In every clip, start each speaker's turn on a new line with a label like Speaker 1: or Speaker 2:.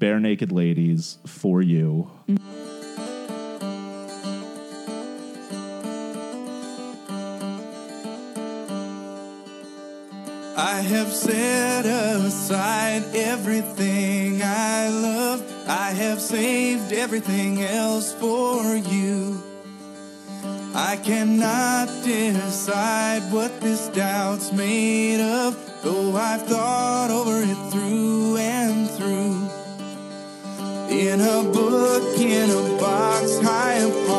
Speaker 1: Barenaked Ladies for you.
Speaker 2: I have set aside everything I love. I have saved everything else for you. I cannot decide what this doubt's made of, though I've thought over it through. In a book, in a box, high upon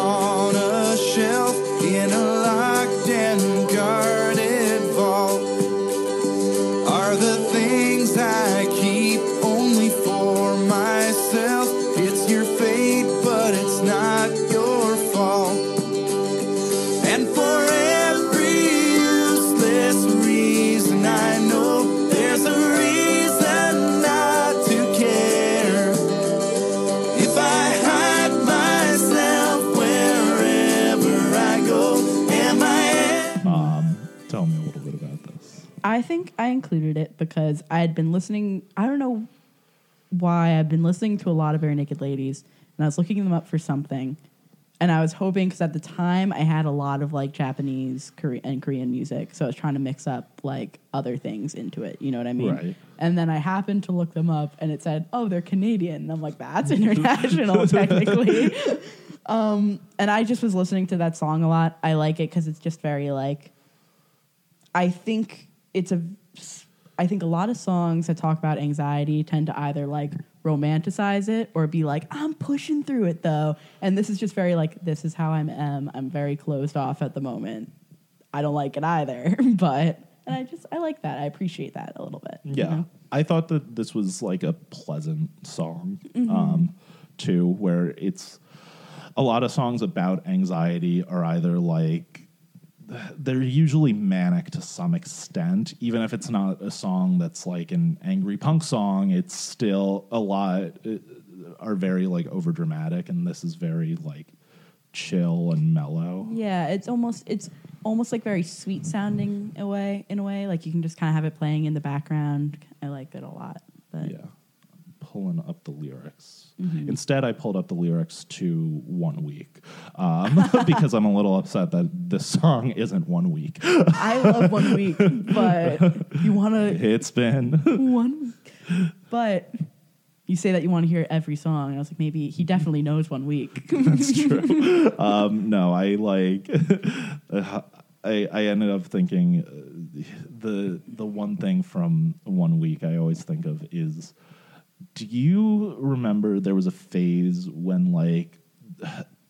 Speaker 3: included it because I had been listening. I don't know why I've been listening to a lot of Barenaked Ladies, and I was looking them up for something. And I was hoping because at the time I had a lot of like Japanese Korean and Korean music, so I was trying to mix up like other things into it. You know what I mean?
Speaker 1: Right.
Speaker 3: And then I happened to look them up, and it said, "Oh, they're Canadian." And I'm like, "That's international, technically." um, and I just was listening to that song a lot. I like it because it's just very like I think it's a I think a lot of songs that talk about anxiety tend to either like romanticize it or be like I'm pushing through it though. And this is just very like this is how I am. I'm very closed off at the moment. I don't like it either, but and I just I like that. I appreciate that a little bit. you
Speaker 1: Yeah.
Speaker 3: know?
Speaker 1: I thought that this was like a pleasant song,
Speaker 3: Mm-hmm.
Speaker 1: um, too, where it's a lot of songs about anxiety are either like they're usually manic to some extent, even if it's not a song that's like an angry punk song. It's still a lot uh, are very like over dramatic, and this is very like chill and mellow.
Speaker 3: Yeah, it's almost it's almost like very sweet sounding a way in a way. Like you can just kind of have it playing in the background. I like it a lot. But
Speaker 1: Yeah. Pulling up the lyrics. Instead, I pulled up the lyrics to one week um, because I'm a little upset that this song isn't one week.
Speaker 3: I love one week, but you want to
Speaker 1: It's been
Speaker 3: one week. But you say that you want to hear every song. And I was like, maybe he definitely knows one week.
Speaker 1: that's true. Um, no, I like. I, I ended up thinking uh, the the one thing from one week I always think of is do you remember there was a phase when like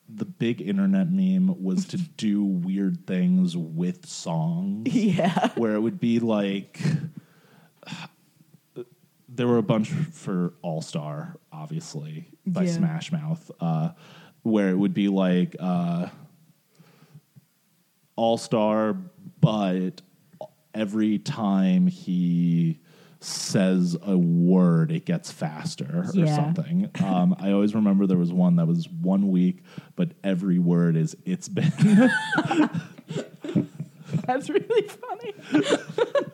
Speaker 1: the big internet meme was to do weird things with songs
Speaker 3: yeah.
Speaker 1: where it would be like there were a bunch for All Star, obviously by
Speaker 3: Yeah.
Speaker 1: Smash Mouth, uh, where it would be like uh, All Star, but every time he says a word, it gets faster or
Speaker 3: Yeah.
Speaker 1: something. Um, I always remember there was one that was one week, but every word is it's been.
Speaker 3: That's really funny.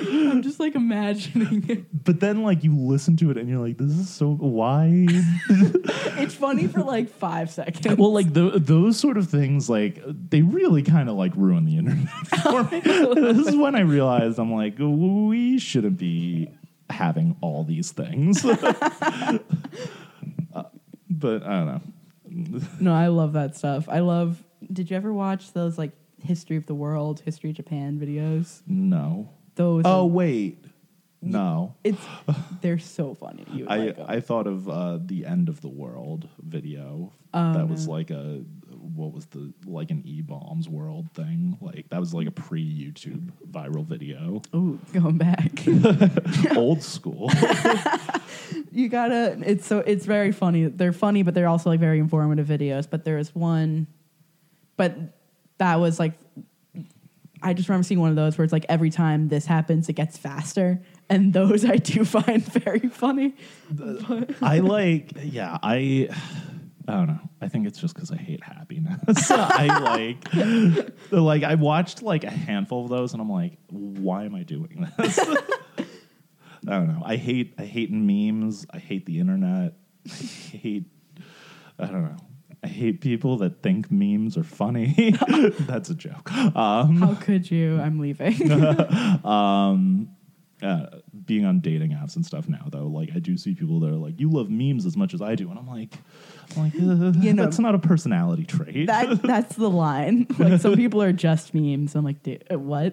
Speaker 3: I'm just like imagining it.
Speaker 1: but then like you listen to it and you're like, this is so why
Speaker 3: It's funny for like five seconds.
Speaker 1: well, like the, those sort of things, like they really kind of like ruin the internet for me. this is when I realized I'm like, we shouldn't be having all these things. Uh, but I don't know.
Speaker 3: No, I love that stuff. I love. Did you ever watch those like history of the world, history of Japan videos?
Speaker 1: No.
Speaker 3: Those.
Speaker 1: Oh
Speaker 3: are-
Speaker 1: wait, no.
Speaker 3: it's they're so funny. You
Speaker 1: I
Speaker 3: like.
Speaker 1: I thought of uh, the end of the world video.
Speaker 3: Oh,
Speaker 1: that was like a what was the like an e bombs world thing. Like that was like a pre YouTube viral video.
Speaker 3: Oh, going back.
Speaker 1: Old school.
Speaker 3: you gotta. It's so it's very funny. They're funny, but they're also like very informative videos. But there is one, but that was like. I just remember seeing one of those where it's like every time this happens, it gets faster, and those I do find very funny.
Speaker 1: I like, yeah, I, I don't know. I think it's just because I hate happiness. I like, like I watched like a handful of those, and I'm like, why am I doing this? I don't know. I hate I hate memes. I hate the internet. I hate I don't know. I hate people that think memes are funny. That's a joke. Um,
Speaker 3: How could you? I'm leaving.
Speaker 1: uh, being on dating apps and stuff now, though, like I do see people that are like, "You love memes as much as I do," and I'm like, I'm like, uh,
Speaker 3: You know-
Speaker 1: that's not a personality trait.
Speaker 3: that that's the line. Like some people are just memes. I'm like, dude, uh, what?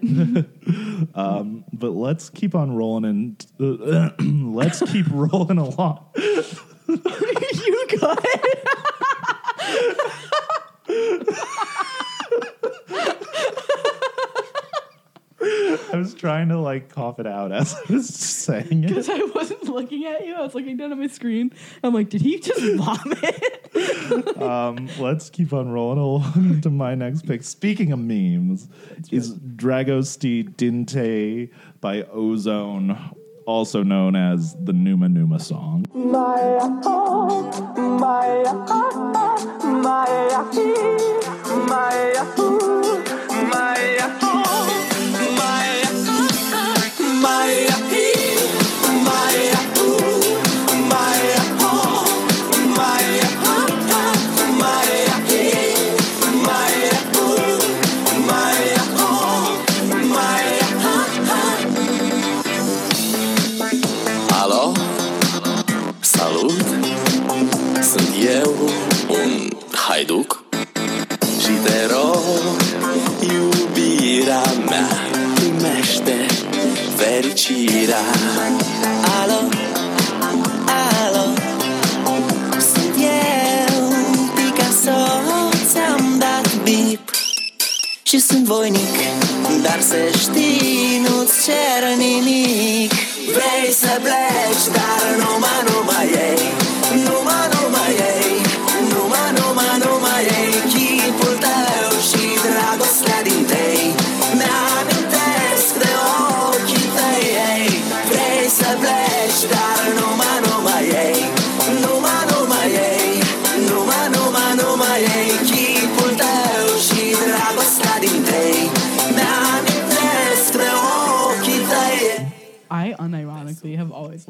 Speaker 1: but let's keep on rolling and uh, let's keep rolling along.
Speaker 3: you got it.
Speaker 1: I was trying to like cough it out as I was saying it.
Speaker 3: Because I wasn't looking at you. I was looking down at my screen. I'm like, did he just vomit?
Speaker 1: Um, let's keep on rolling along into my next pick. Speaking of memes, is Dragosti Dinte by O-Zone, also known as the Numa Numa song.
Speaker 4: Fericirea Alo? Alo? Sunt eu, Picasso Ți-am dat bip și sunt voinic Dar să știi, nu-ți cer nimic Vrei să pleci, dar numai, numai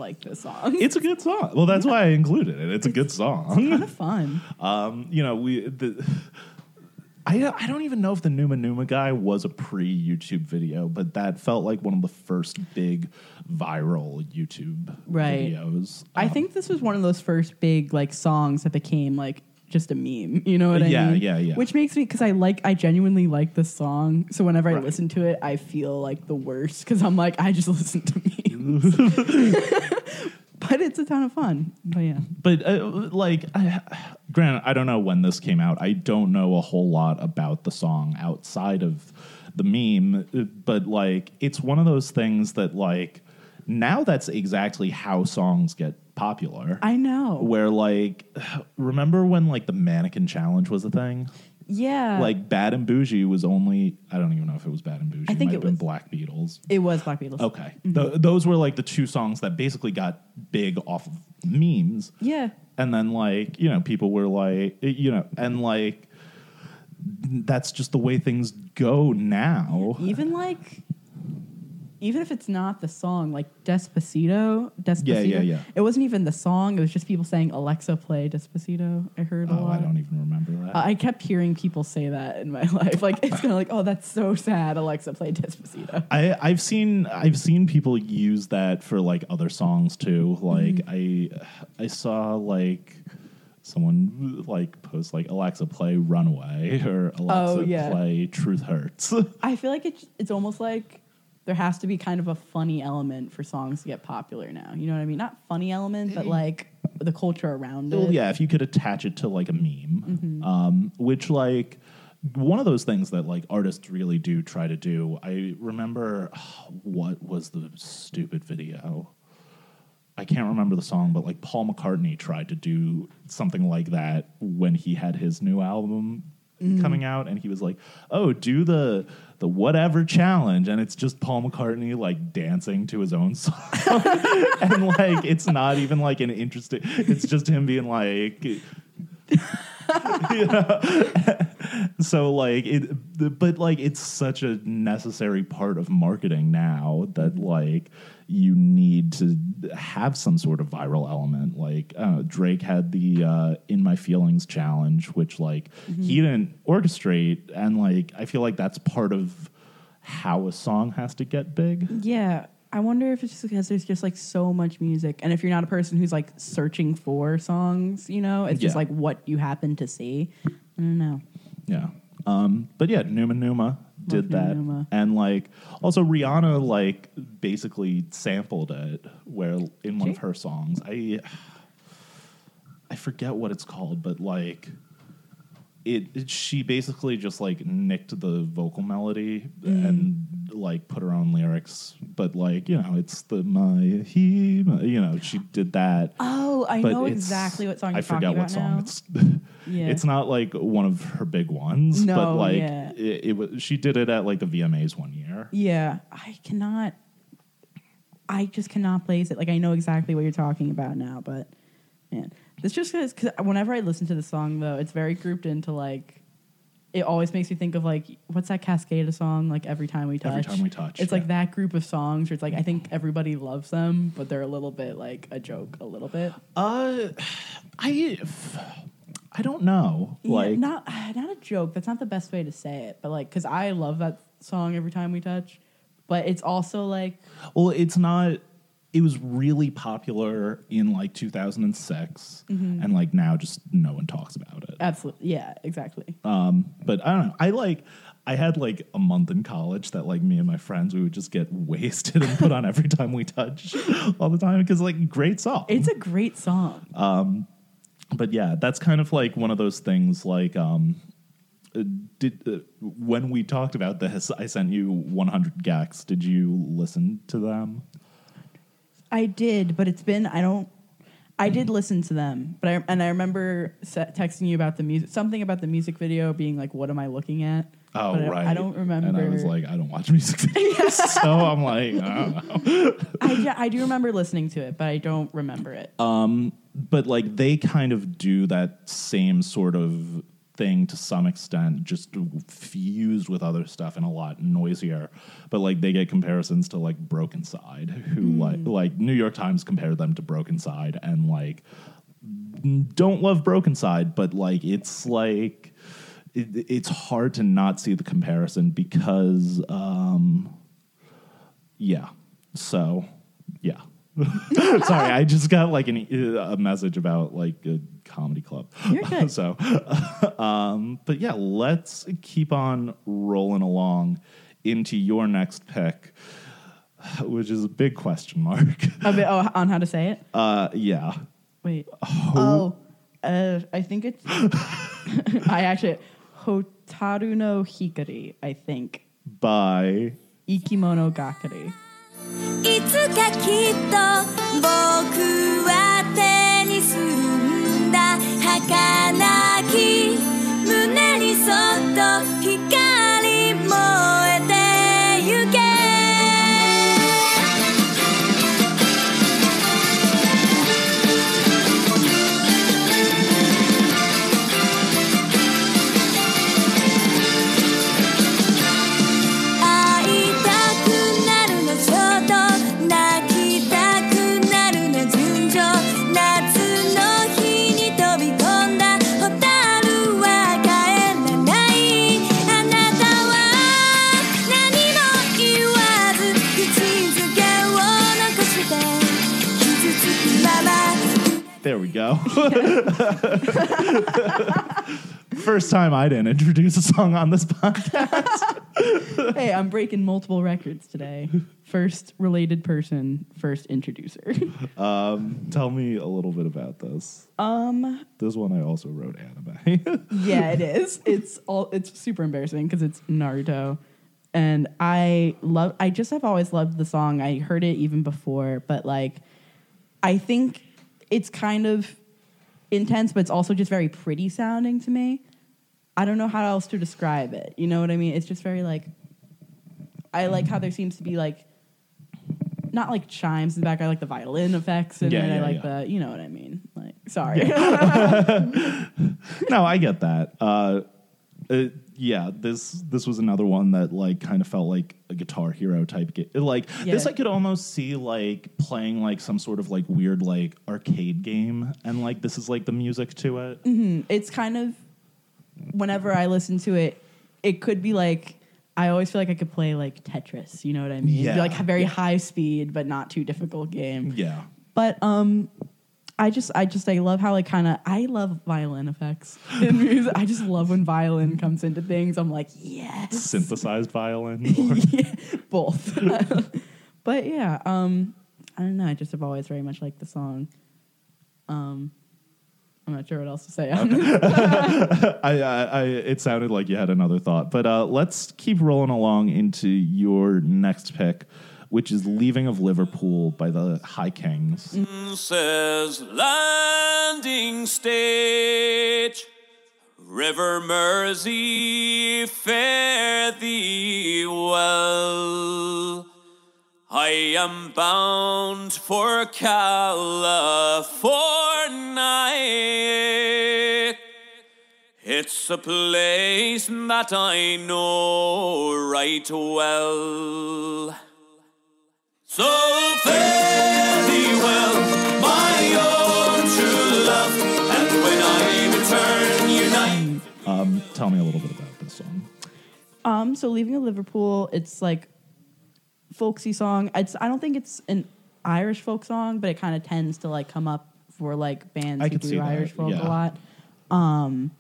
Speaker 3: liked this song.
Speaker 1: It's a good song. Well, that's why I included it. It's a good song.
Speaker 3: kind of fun.
Speaker 1: Um, you know, we the I I don't even know if the Numa Numa guy was a pre YouTube video, but that felt like one of the first big viral YouTube
Speaker 3: Right.
Speaker 1: videos.
Speaker 3: I
Speaker 1: Um,
Speaker 3: think this was one of those first big like songs that became like just a meme. You know what I
Speaker 1: Yeah,
Speaker 3: mean?
Speaker 1: yeah, yeah. Yeah.
Speaker 3: Which makes me because I like I genuinely like this song. So whenever I listen to it, I feel like the worst because I'm like I just listen to memes. but it's a ton of fun. But yeah,
Speaker 1: but uh, like, I, granted, I don't know when this came out. I don't know a whole lot about the song outside of the meme, but like, it's one of those things that like now that's exactly how songs get popular.
Speaker 3: I know.
Speaker 1: where like remember when like the mannequin challenge was a thing
Speaker 3: yeah,
Speaker 1: like bad and boujee was only i don't even know if it was bad and boujee
Speaker 3: I think it
Speaker 1: been
Speaker 3: was.
Speaker 1: black beatles
Speaker 3: it was Black Beatles.
Speaker 1: okay mm-hmm. Th- those were like the two songs that basically got big off of memes
Speaker 3: Yeah,
Speaker 1: and then like you know people were like you know and like that's just the way things go now
Speaker 3: even like even if it's not the song like despacito despacito
Speaker 1: Yeah, yeah, yeah.
Speaker 3: it wasn't even the song it was just people saying alexa play despacito i heard a
Speaker 1: oh
Speaker 3: lot
Speaker 1: i don't even remember that
Speaker 3: Uh, I kept hearing people say that in my life. Like it's kind of like, oh, that's so sad. Alexa play Despacito.
Speaker 1: I, I've seen I've seen people use that for like other songs too. Like
Speaker 3: Mm-hmm.
Speaker 1: I I saw like someone like post like Alexa play Runaway or Alexa
Speaker 3: Oh, yeah.
Speaker 1: play Truth Hurts.
Speaker 3: I feel like it's it's almost like there has to be kind of a funny element for songs to get popular now. You know what I mean? Not funny element, but like the culture around it.
Speaker 1: well, yeah, if you could attach it to like a meme,
Speaker 3: Mm-hmm.
Speaker 1: um, which like one of those things that like artists really do try to do. I remember what was the stupid video. I can't remember the song, but like Paul McCartney tried to do something like that when he had his new album
Speaker 3: Mm.
Speaker 1: coming out, and he was like, "Oh, do the the whatever challenge," and it's just Paul McCartney like dancing to his own song, and like it's not even like an interesting. It's just him being like. you know? so like it but like it's such a necessary part of marketing now that like you need to have some sort of viral element like know, drake had the uh, in my feelings challenge which like he didn't orchestrate and like i feel like that's part of how a song has to get big
Speaker 3: Yeah. I wonder if it's just because there's just like so much music. And if you're not a person who's like searching for songs, you know, it's just like what you happen to see. I don't know.
Speaker 1: Yeah. Um, but yeah, Numa Numa did that.
Speaker 3: Numa.
Speaker 1: And like also Rihanna like basically sampled it where in one of her songs. I I forget what it's called, but like it, it she basically just like nicked the vocal melody
Speaker 3: Mm.
Speaker 1: and like put her own lyrics, but like, you know, it's the my he you know, she did that.
Speaker 3: Oh, I
Speaker 1: but
Speaker 3: know exactly what song you're
Speaker 1: I forget
Speaker 3: talking
Speaker 1: what
Speaker 3: about
Speaker 1: song
Speaker 3: now.
Speaker 1: it's
Speaker 3: Yeah.
Speaker 1: it's not like one of her big ones, but like
Speaker 3: yeah.
Speaker 1: it, it was. She did it at like the VMAs one year.
Speaker 3: Yeah, I cannot. I just cannot place it. Like I know exactly what you're talking about now, but man, this just because whenever I listen to the song though, it's very grouped into like. It always makes me think of like what's that Cascada song? Like every time we touch.
Speaker 1: Every Time We Touch,
Speaker 3: It's like that group of songs where it's like I think everybody loves them, but they're a little bit like a joke, a little bit.
Speaker 1: Uh, I I don't know.
Speaker 3: Yeah,
Speaker 1: Like
Speaker 3: not not a joke. That's not the best way to say it, but like because I love that song every time we touch, but it's also like
Speaker 1: well, it's not. It was really popular in like 2006,
Speaker 3: Mm-hmm.
Speaker 1: and like now, just no one talks about it.
Speaker 3: absolutely yeah, exactly.
Speaker 1: Um, but I don't know. I like. I had like a month in college that like me and my friends we would just get wasted and put on every time we touch all the time because like great song.
Speaker 3: It's a great song.
Speaker 1: But yeah, that's kind of like one of those things. Like, um, uh, did uh, when we talked about this, I sent you 100 gecs. Did you listen to them?
Speaker 3: I did, but it's been I don't. I did listen to them, but I and I remember texting you about the music, something about the music video being like, "What am I looking at?"
Speaker 1: Oh,
Speaker 3: But
Speaker 1: right.
Speaker 3: I don't remember.
Speaker 1: And I was like, I don't watch music videos, so I'm like, I don't know.
Speaker 3: I, yeah, I do remember listening to it, but I don't remember it.
Speaker 1: But like, they kind of do that same sort of thing to some extent, just fused with other stuff and a lot noisier. But like, they get comparisons to like Brokencyde, who like like New York Times compared them to Brokencyde, and like don't love Brokencyde, but like it's like it, it's hard to not see the comparison because um yeah. So yeah. Sorry, I just got like an, a message about like a comedy club.
Speaker 3: You're good.
Speaker 1: so, um, but yeah, let's keep on rolling along into your next pick, which is a big question mark.
Speaker 3: A bit, oh, on how to say it.
Speaker 1: Uh, yeah.
Speaker 3: Wait. Oh, uh, I think it's. I actually Hotaru no Hikari. I think
Speaker 1: By
Speaker 3: Ikimono Gakari.
Speaker 5: いつかきっと僕は手にするんだ儚き胸にそっと光
Speaker 1: there we go. First time I didn't introduce a song on this podcast.
Speaker 3: hey, I'm breaking multiple records today. First related person, first introducer.
Speaker 1: Um, tell me a little bit about this.
Speaker 3: um,
Speaker 1: This one I also wrote anime.
Speaker 3: yeah, it is. It's all. It's super embarrassing because it's Naruto, and I love. I just have always loved the song. I heard it even before, but like, I think it's kind of intense, but it's also just very pretty sounding to me. I don't know how else to describe it. You know what I mean? It's just very like. I like how there seems to be like. Not like chimes in the background, like the violin effects, and
Speaker 1: Yeah,
Speaker 3: then I like
Speaker 1: yeah.
Speaker 3: the, you know what I mean. Like, sorry.
Speaker 1: no, I get that. Uh, Uh, yeah, this this was another one that like kind of felt like a Guitar Hero type game. Like this, I could almost see like playing like some sort of like weird like arcade game, and like this is like the music to it.
Speaker 3: it's kind of whenever I listen to it, it could be like I always feel like I could play like Tetris. You know what I mean?
Speaker 1: Yeah.
Speaker 3: like a very high speed but not too difficult game.
Speaker 1: Yeah,
Speaker 3: But um, I just I just I love how like kind of I love violin effects in music. I just love when violin comes into things. I'm like yes,
Speaker 1: synthesized violin.
Speaker 3: yeah, both. but yeah, um, I don't know. I just have always very much liked the song. Um, I'm not sure what else to say.
Speaker 1: I, I, I, it sounded like you had another thought, but uh, let's keep rolling along into your next pick, which is "Leaving of Liverpool" by the High Kings.
Speaker 6: says landing stage river mersey fare thee well. I am bound for california. It's a place that i know right well
Speaker 1: Um, tell me a little bit about this song.
Speaker 3: Um, so leaving a Liverpool, it's like folksy song. It's I don't think it's an Irish folk song, but it kind of tends to like come up for like bands
Speaker 1: I
Speaker 3: who
Speaker 1: could see
Speaker 3: do
Speaker 1: that,
Speaker 3: Irish folk
Speaker 1: yeah.
Speaker 3: a lot. Um,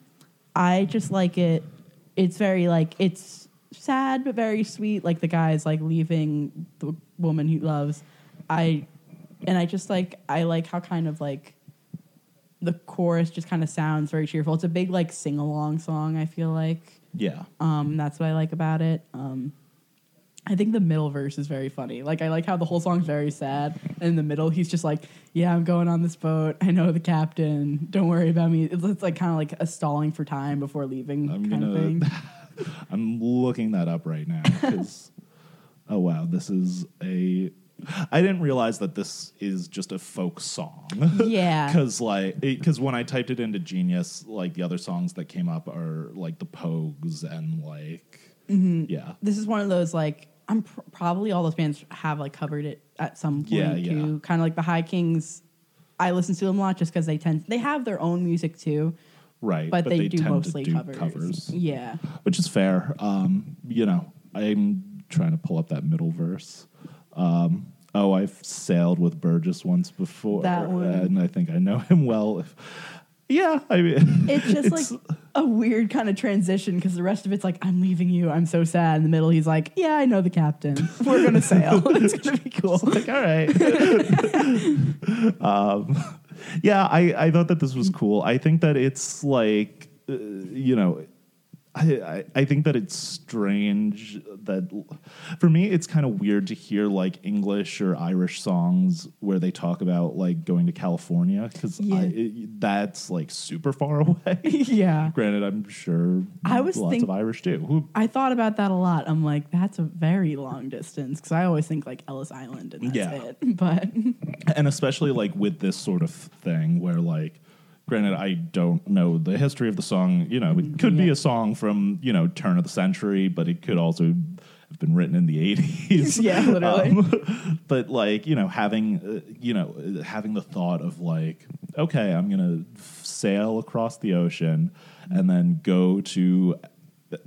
Speaker 3: I just like it. It's very like it's sad but very sweet. Like the guy's like leaving the woman he loves. I and I just like I like how kind of like the chorus just kind of sounds very cheerful. It's a big like sing along song. I feel like.
Speaker 1: Yeah,
Speaker 3: Um, that's what I like about it. Um, I think the middle verse is very funny. Like I like how the whole song's very sad, and in the middle he's just like, "Yeah, I'm going on this boat. I know the captain. Don't worry about me." It's, it's like kind of like a stalling for time before leaving
Speaker 1: I'm
Speaker 3: kind of thing.
Speaker 1: I'm looking that up right now because. oh wow, this is a. I didn't realize that this is just a folk song.
Speaker 3: Yeah.
Speaker 1: Because like, because when I typed it into Genius, like the other songs that came up are like the Pogues and like,
Speaker 3: Mm-hmm.
Speaker 1: yeah,
Speaker 3: This is one of those like I'm pr- probably all those bands have like covered it at some point
Speaker 1: Yeah, yeah.
Speaker 3: too. Kind of like the High Kings. I listen to them a lot just because they tend they have their own music too,
Speaker 1: right.
Speaker 3: but, they, do
Speaker 1: tend
Speaker 3: mostly
Speaker 1: to do
Speaker 3: covers.
Speaker 1: covers.
Speaker 3: Yeah.
Speaker 1: which is fair. Um, you know, I'm trying to pull up that middle verse. Um, oh, I've sailed with Burgess once before,
Speaker 3: That one.
Speaker 1: and I think I know him well. If, yeah, I mean,
Speaker 3: It's just like a weird kind of transition because the rest of it's like, I'm leaving you. I'm so sad. In the middle, he's like, Yeah, I know the captain. We're going to sail. it's going to be cool.
Speaker 1: like all right. um, yeah, I I thought that this was cool. I think that it's like uh, you know. I, I, think that it's strange that for me it's kind of weird to hear like English or Irish songs where they talk about like going to California because
Speaker 3: Yeah.
Speaker 1: that's like super far away.
Speaker 3: yeah.
Speaker 1: Granted, I'm sure
Speaker 3: I was
Speaker 1: lots
Speaker 3: think-
Speaker 1: of Irish do. Who
Speaker 3: I thought about that a lot. I'm like, That's a very long distance because I always think like Ellis Island and that's
Speaker 1: Yeah.
Speaker 3: it. But
Speaker 1: and especially like with this sort of thing where like granted i don't know the history of the song you know it could be a song from you know turn of the century but it could also have been written in the 80s
Speaker 3: Yeah, literally.
Speaker 1: Um, but like you know having uh, you know having the thought of like okay i'm gonna sail across the ocean and then go to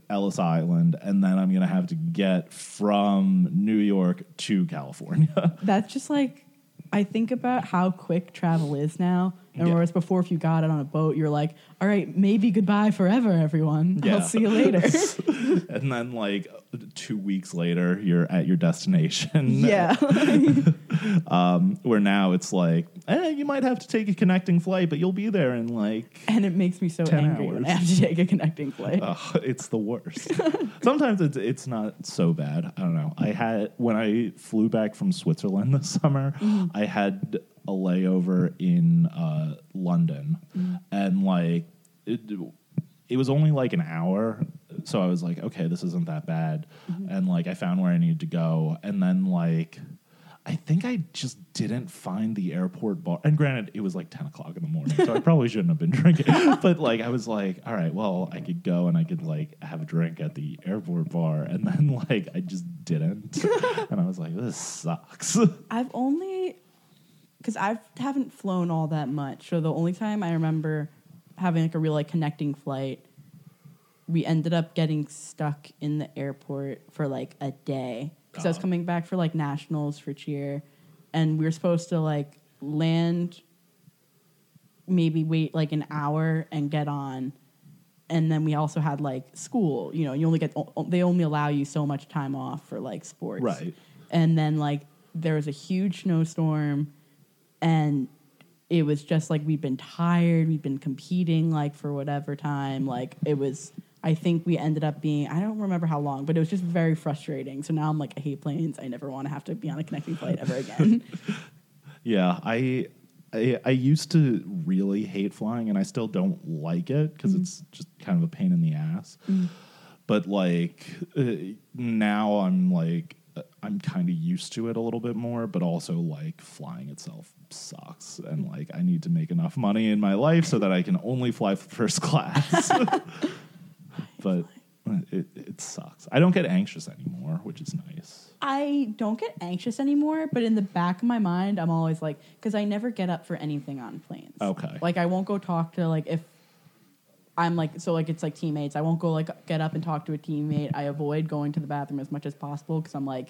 Speaker 1: Ellis Island, and then I'm gonna have to get from New York to California.
Speaker 3: that's just like, I think about how quick travel is now. And
Speaker 1: Yeah.
Speaker 3: whereas before, if you got it on a boat, you're like, all right, maybe goodbye forever, everyone.
Speaker 1: Yeah.
Speaker 3: I'll see you later.
Speaker 1: and then like two weeks later you're at your destination
Speaker 3: yeah.
Speaker 1: where now it's like eh, you might have to take a connecting flight but you'll be there in like
Speaker 3: and it makes me so
Speaker 1: 10
Speaker 3: angry when I have to take a connecting flight.
Speaker 1: ugh, it's the worst sometimes it's it's not so bad i don't know i had when i flew back from switzerland this summer i had a layover in uh, london and like it, it was only like an hour so i was like okay this isn't that bad and like i found where i needed to go and then like I I think I just didn't find the airport bar. And granted, it was like 10 o'clock in the morning, so I probably shouldn't have been drinking. but like, I was like, all right, well, I could go and I could like have a drink at the airport bar. And then like, I just didn't. and I was like, this sucks.
Speaker 3: I've only because I haven't flown all that much. So the only time I remember having like a real like connecting flight, we ended up getting stuck in the airport for like a day because I was coming back for like nationals for cheer, and we were supposed to like land, maybe wait like an hour and get on. And then we also had like school, you know, you only get, they only allow you so much time off for like sports
Speaker 1: Right.
Speaker 3: and then like there was a huge snowstorm and it was just like we'd been tired we'd been competing like for whatever time like it was i think we ended up being i don't remember how long but it was just very frustrating. So now i'm like i hate planes. I never want to have to be on a connecting flight ever again.
Speaker 1: Yeah, I, I I used to really hate flying, and I still don't like it because it's just kind of a pain in the ass. But like uh, now, I'm like I'm kind of used to it a little bit more, but also like flying itself sucks, and like I need to make enough money in my life so that I can only fly first class. but it it sucks. I don't get anxious anymore, which is nice.
Speaker 3: i don't get anxious anymore but in the back of my mind i'm always like because i never get up for anything on planes
Speaker 1: Okay.
Speaker 3: like i won't go talk to like if I'm like so like it's like teammates. I won't go like get up and talk to a teammate. I avoid going to the bathroom as much as possible because I'm like,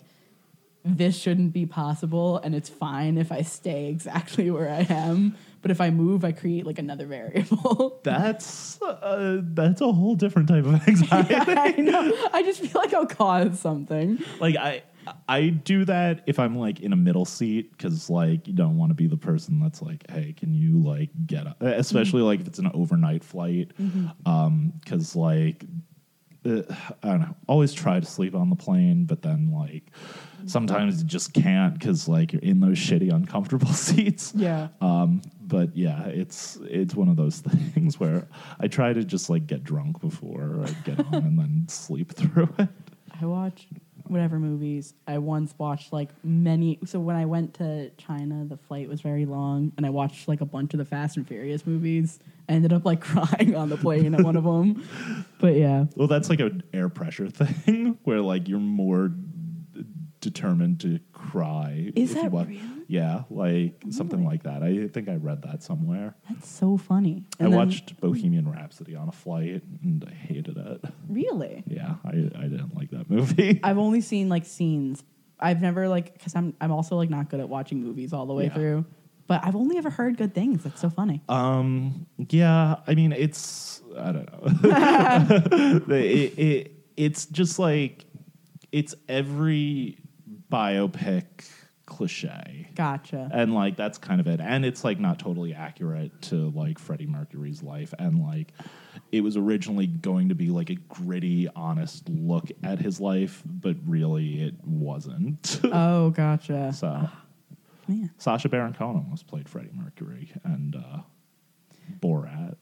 Speaker 3: this shouldn't be possible, and it's fine if I stay exactly where I am. But if I move, I create like another variable.
Speaker 1: That's uh, that's a whole different type of anxiety.
Speaker 3: I know. I just feel like I'll cause something.
Speaker 1: like I I do that if I'm like in a middle seat because like you don't want to be the person that's like, hey, can you like get up? Especially like if it's an overnight flight, um, because like uh, I don't know, always try to sleep on the plane, but then like sometimes you just can't because like you're in those shitty uncomfortable seats.
Speaker 3: Yeah.
Speaker 1: Um, but yeah, it's it's one of those things where I try to just like get drunk before I get on and then sleep through it.
Speaker 3: I watch whatever movies. I once watched like many. So when I went to China, the flight was very long, and I watched like a bunch of the Fast and Furious movies. I ended up like crying on the plane at one of them. But yeah,
Speaker 1: Well, that's like an air pressure thing where like you're more determined to cry.
Speaker 3: Is that real?
Speaker 1: Yeah, like something
Speaker 3: Really?
Speaker 1: like that. I think I read that somewhere.
Speaker 3: that's so funny.
Speaker 1: I
Speaker 3: then-
Speaker 1: watched Bohemian Rhapsody on a flight and I hated it.
Speaker 3: really.
Speaker 1: Yeah, I, I didn't like that movie.
Speaker 3: I've only seen like scenes. I've never like because I'm I'm also like not good at watching movies all the way
Speaker 1: Yeah.
Speaker 3: through. But I've only ever heard good things. That's so funny.
Speaker 1: Um, yeah, I mean, it's I don't know. it, it, it's just like it's every biopic cliche.
Speaker 3: Gotcha.
Speaker 1: and like that's kind of it and it's like not totally accurate to like freddie mercury's life and like it was originally going to be like a gritty honest look at his life but really it wasn't
Speaker 3: oh, gotcha.
Speaker 1: so
Speaker 3: Man.
Speaker 1: sacha baron cohen almost played freddie mercury and uh borat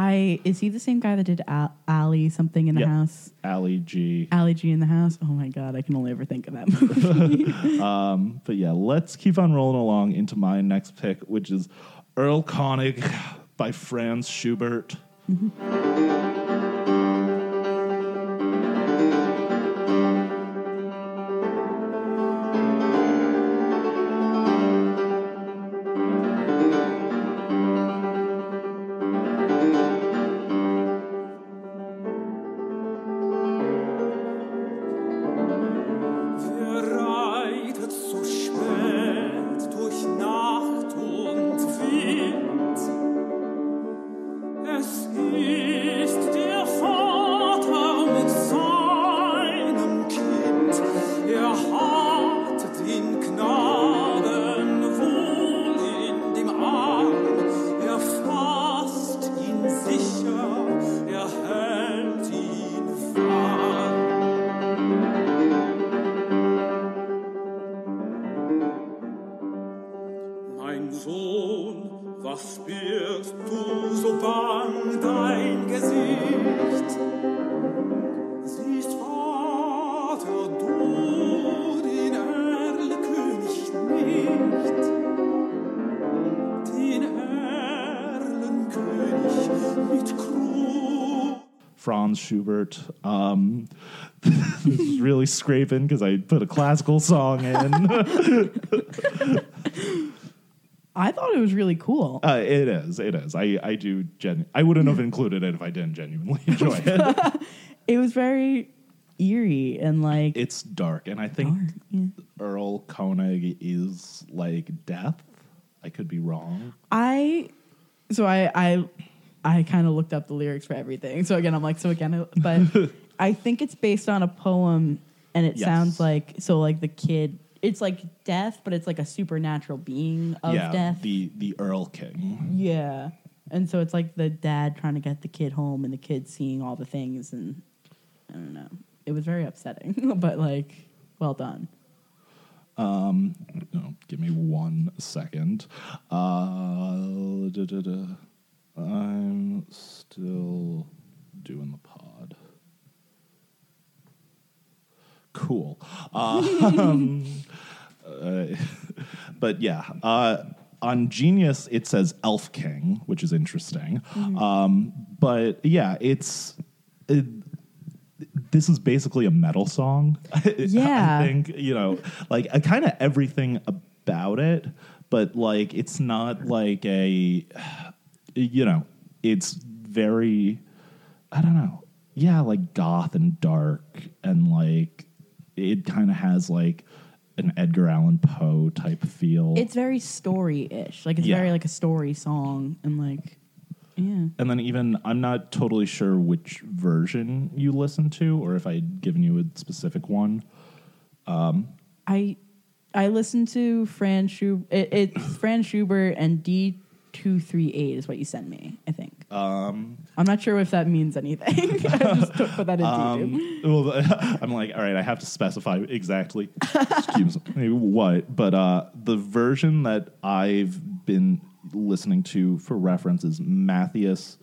Speaker 3: I is he the same guy that did Al- Ali something in the
Speaker 1: Yep.
Speaker 3: house?
Speaker 1: ali g
Speaker 3: Ali G in the house. Oh my god, I can only ever think of that movie.
Speaker 1: um but yeah let's keep on rolling along into my next pick which is erlkönig by franz schubert
Speaker 6: Wer
Speaker 1: Um, this is really scraping because I put a classical song in.
Speaker 3: I thought it was really cool.
Speaker 1: uh, it is. It is. I, I do. Gen- I wouldn't have included it if I didn't genuinely enjoy it.
Speaker 3: It was very eerie and like
Speaker 1: it's dark, and I think
Speaker 3: dark, yeah.
Speaker 1: Erlkönig is like death. I could be wrong.
Speaker 3: I so I I I kind of looked up the lyrics for everything. So again, I'm like, so again, I- but I think it's based on a poem, and it
Speaker 1: Yes.
Speaker 3: sounds like so like the kid. It's like death, but it's like a supernatural being of
Speaker 1: yeah,
Speaker 3: death.
Speaker 1: the the Earl King.
Speaker 3: yeah, and so it's like the dad trying to get the kid home, and the kid seeing all the things, and I don't know. It was very upsetting, but like, well done.
Speaker 1: Um, give me one second. Uh, da, da, da. I'm still doing the pod. Cool. Um, uh, but yeah, uh, on Genius it says Elf King, which is interesting. Um, but yeah, it's. It, this is basically a metal song.
Speaker 3: Yeah.
Speaker 1: I think, you know, like kind of everything about it, but like it's not like a, you know, it's very, I don't know. Yeah, like goth and dark and like it kind of has like an Edgar Allan Poe type feel.
Speaker 3: It's very story-ish. Like it's
Speaker 1: Yeah.
Speaker 3: very like a story song, and like, yeah.
Speaker 1: and then even I'm not totally sure which version you listen to or if I'd given you a specific one.
Speaker 3: Um, I I listened to Franz Schubert. It, it's Franz Schubert and D two three eight is what you sent me. I think. Um, I'm not sure if that means anything. I just took- put that into.
Speaker 1: Um, well, I'm like, all right, I have to specify exactly excuse me, what, but uh, the version that I've been listening to for reference is Matthias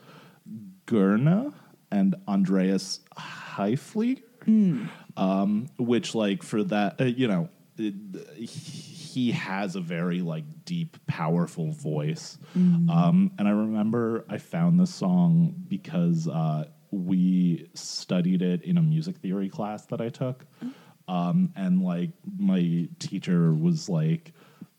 Speaker 1: Goerne and Andreas Haefliger, um, which, like, for that, uh, you know, it, he has a very like deep, powerful voice. Um, and I remember I found this song because uh, we studied it in a music theory class that I took. Um, and like my teacher was like,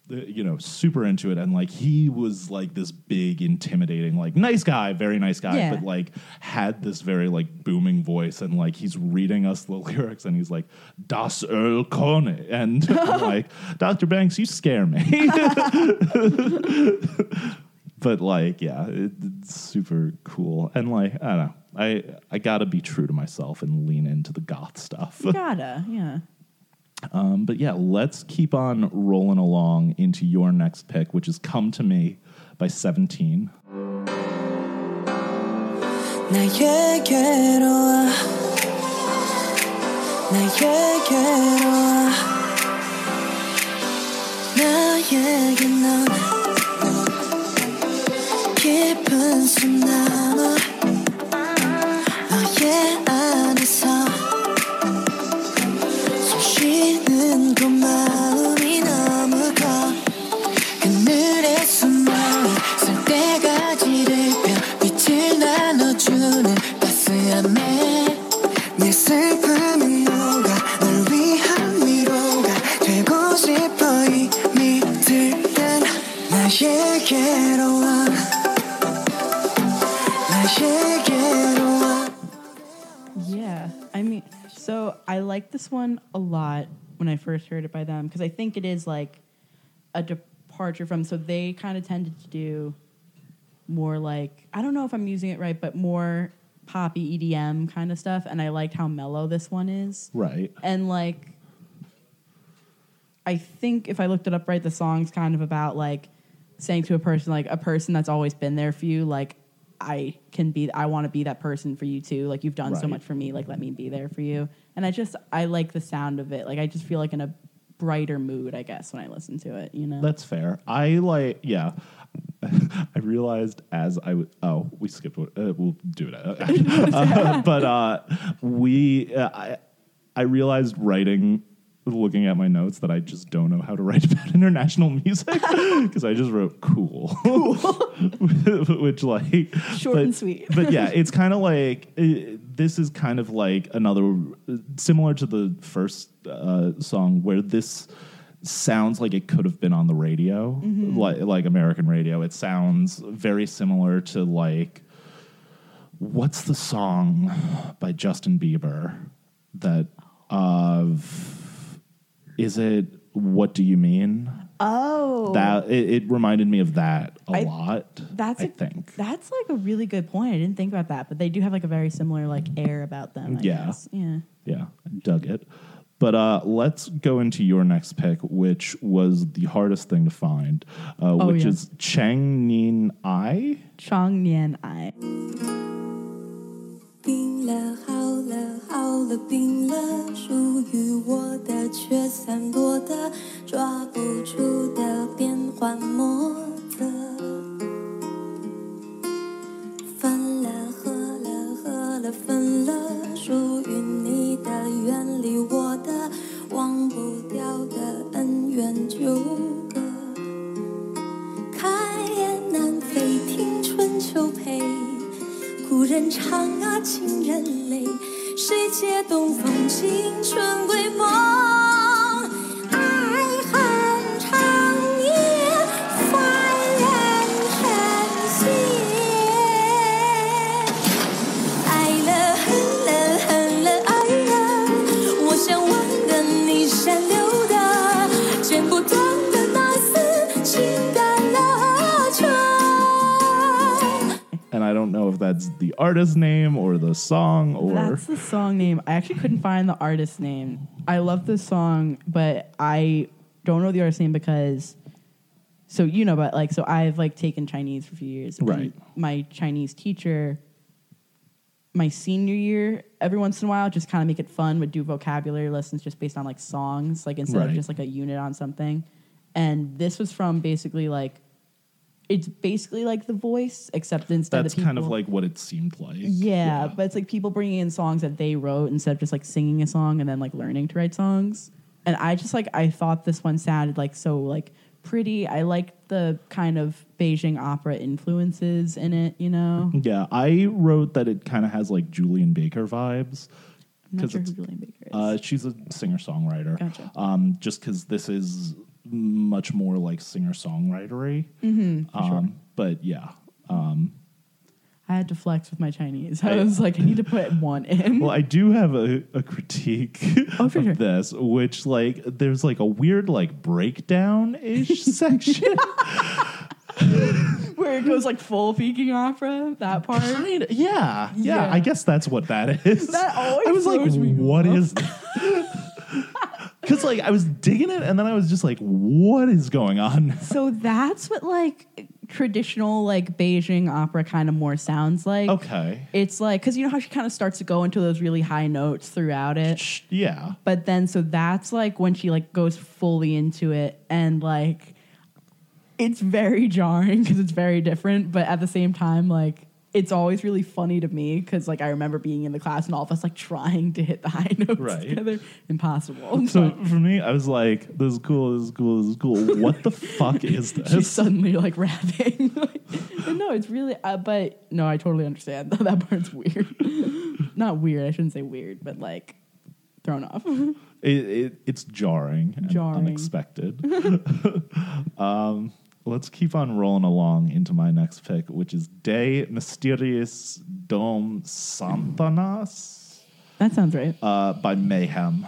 Speaker 1: you know, super into it. And like he was like this big, intimidating, like nice guy, very nice guy,
Speaker 3: Yeah.
Speaker 1: but like had this very like booming voice. And like he's reading us the lyrics and he's like, Das Earl Kone. And like, Dr. Banks, you scare me. but like, yeah, it, it's super cool. And like, I don't know. I, I gotta be true to myself and lean into the goth stuff.
Speaker 3: You gotta, yeah.
Speaker 1: Um, but yeah, let's keep on rolling along into your next pick, which is "Come to Me" by Seventeen.
Speaker 5: 나에게로 와 나에게로 와 나에게 넌 깊은 숨 남
Speaker 3: Yeah, I mean, so I like this one a lot when I first heard it by them because I think it is like a departure from. So they kind of tended to do more like I don't know if I'm using it right, but more poppy EDM kind of stuff, and I liked how mellow this one is.
Speaker 1: Right.
Speaker 3: And like, I think if I looked it up right, the song's kind of about like saying to a person, like a person that's always been there for you, like, I can be, I want to be that person for you too. Like, you've done so much for me. Like, let me be there for you. And I just, I like the sound of it. Like, I just feel like in a brighter mood, I guess, when I listen to it, you know?
Speaker 1: That's fair. I like, yeah. I realized as I w- oh we skipped one- uh, we'll do it Uh, but uh, we uh, I I realized writing looking at my notes that I just don't know how to write about international music because I just wrote cool, which like
Speaker 3: Short
Speaker 1: but-
Speaker 3: and sweet.
Speaker 1: but yeah, it's kind of like uh, this is kind of like another similar to the first uh, song where this sounds like it could have been on the radio, mm-hmm. like like American radio. It sounds very similar to like what's the song by Justin Bieber that of is it what do you mean
Speaker 3: Oh,
Speaker 1: that it, it reminded me of that a
Speaker 3: I-
Speaker 1: lot
Speaker 3: that's
Speaker 1: i
Speaker 3: a-
Speaker 1: think
Speaker 3: That's like a really good point. I didn't think about that, but they do have like a very similar like air about them. I
Speaker 1: Yeah.
Speaker 3: guess. yeah.
Speaker 1: Yeah, I dug it. But uh, let's go into your next pick, which was the hardest thing to find, uh,
Speaker 3: Oh,
Speaker 1: which
Speaker 3: yeah.
Speaker 1: is Chang Nin Ai.
Speaker 3: Chang Nian Ai.
Speaker 5: 冰了，好了，好了，冰了，属于我的却散落的，抓不住的变幻莫 分了，属于你的，远离我的，忘不掉的恩怨纠葛。开雁南飞，听春秋配。故人唱啊，情人泪，谁借东风，青春归梦？
Speaker 1: If that's the artist name or the song or.
Speaker 3: That's the song name. I actually couldn't find the artist name. I love this song, but I don't know the artist name because so you know, but like so I've like taken Chinese for a few years. and
Speaker 1: Right.
Speaker 3: My Chinese teacher my senior year, every once in a while, just kind of make it fun, would do vocabulary lessons just based on like songs, like instead
Speaker 1: Right.
Speaker 3: of just like a unit on something. And this was from basically like it's basically like the voice, except instead of.
Speaker 1: that's
Speaker 3: of
Speaker 1: kind of like what it seemed like.
Speaker 3: yeah, but it's like people bringing in songs that they wrote instead of just like singing a song and then like learning to write songs. And I just like I thought this one sounded like so like pretty. I liked the kind of Beijing opera influences in it, you know.
Speaker 1: Yeah, I wrote that it kind of has like Julien Baker vibes.
Speaker 3: I'm not
Speaker 1: 'Cause
Speaker 3: sure
Speaker 1: it's-
Speaker 3: Julien Baker is.
Speaker 1: Uh, she's a singer songwriter.
Speaker 3: Gotcha.
Speaker 1: Um, just because this is much more like singer songwritery. Mm-hmm, um, But yeah. Um,
Speaker 3: I had to flex with my Chinese. I
Speaker 1: I-
Speaker 3: was like, I need to put one in.
Speaker 1: well, I do have a, a critique
Speaker 3: Oh,
Speaker 1: of
Speaker 3: sure.
Speaker 1: this, which like there's like a weird like breakdown ish section.
Speaker 3: Where it goes like full Peking opera, that part.
Speaker 1: Kind yeah, yeah,
Speaker 3: Yeah.
Speaker 1: I guess that's what that is.
Speaker 3: That always
Speaker 1: I was like, what
Speaker 3: off.
Speaker 1: is? Because like I was digging it, and then I was just like, what is going on?
Speaker 3: So that's what like traditional like Beijing opera kind of more sounds like.
Speaker 1: Okay,
Speaker 3: It's like because you know how she kind of starts to go into those really high notes throughout it,
Speaker 1: yeah,
Speaker 3: but then so that's like when she like goes fully into it and like it's very jarring because it's very different, but at the same time like it's always really funny to me because like I remember being in the class and all of us like trying to hit the high notes
Speaker 1: Right.
Speaker 3: together, impossible.
Speaker 1: So for me, I was like, "This is cool. This is cool. This is cool. What the fuck is this?"
Speaker 3: she's
Speaker 1: this?"
Speaker 3: suddenly like rapping. And no, it's really, uh, but no, I totally understand. that part's weird. Not weird. I shouldn't say weird, but like thrown off.
Speaker 1: It, it, it's jarring, and
Speaker 3: Jarring.
Speaker 1: unexpected. um, let's keep on rolling along into my next pick, which is De Mysteriis Dom Sathanas
Speaker 3: that sounds right.
Speaker 1: uh, by Mayhem.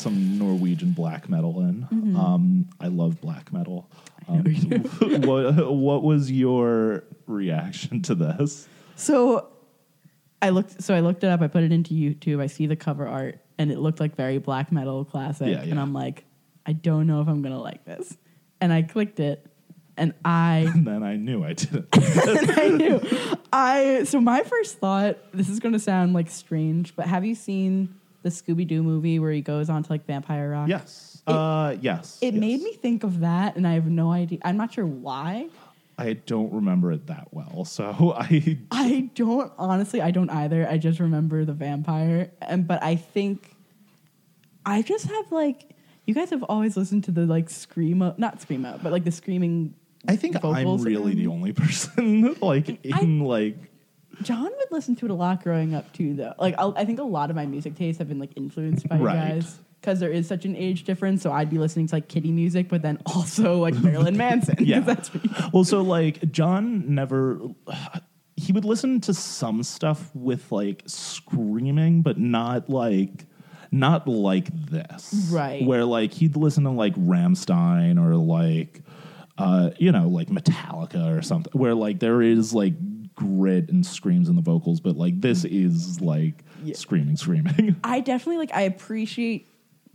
Speaker 1: Some Norwegian black metal in.
Speaker 3: Mm-hmm.
Speaker 1: Um, I love black metal. Um, what what was your reaction to this?
Speaker 3: So I looked so I looked it up, I put it into YouTube, I see the cover art, and it looked like very black metal classic.
Speaker 1: Yeah,
Speaker 3: And. I'm like, I don't know if I'm gonna like this. And I clicked it and I
Speaker 1: And then I knew I didn't.
Speaker 3: I knew. I so my first thought, this is gonna sound like strange, but have you seen the Scooby Doo movie where he goes on to like Vampire Rock?
Speaker 1: yes. uh, yes.
Speaker 3: It
Speaker 1: yes.
Speaker 3: made me think of that, and I have no idea. I'm not sure why.
Speaker 1: I don't remember it that well, so I
Speaker 3: I don't honestly. I don't either. I just remember the vampire, and but I think I just have like you guys have always listened to the like screamo, not scream screamo, but like the screaming.
Speaker 1: I think I'm really the only person like in like
Speaker 3: John would listen to it a lot growing up too, though. Like I'll, I think a lot of my music tastes have been like influenced by
Speaker 1: Right.
Speaker 3: you guys because there is such an age difference. So I'd be listening to like Kitty music, but then also like Marilyn Manson.
Speaker 1: Yeah.
Speaker 3: that's what you-
Speaker 1: well, so like John never. He would listen to some stuff with like screaming, but not like not like this,
Speaker 3: Right.
Speaker 1: Where like he'd listen to like Rammstein or like uh, you know like Metallica or something, where like there is like grit and screams in the vocals, but like this mm. is like
Speaker 3: Yeah.
Speaker 1: screaming, screaming.
Speaker 3: I definitely like I appreciate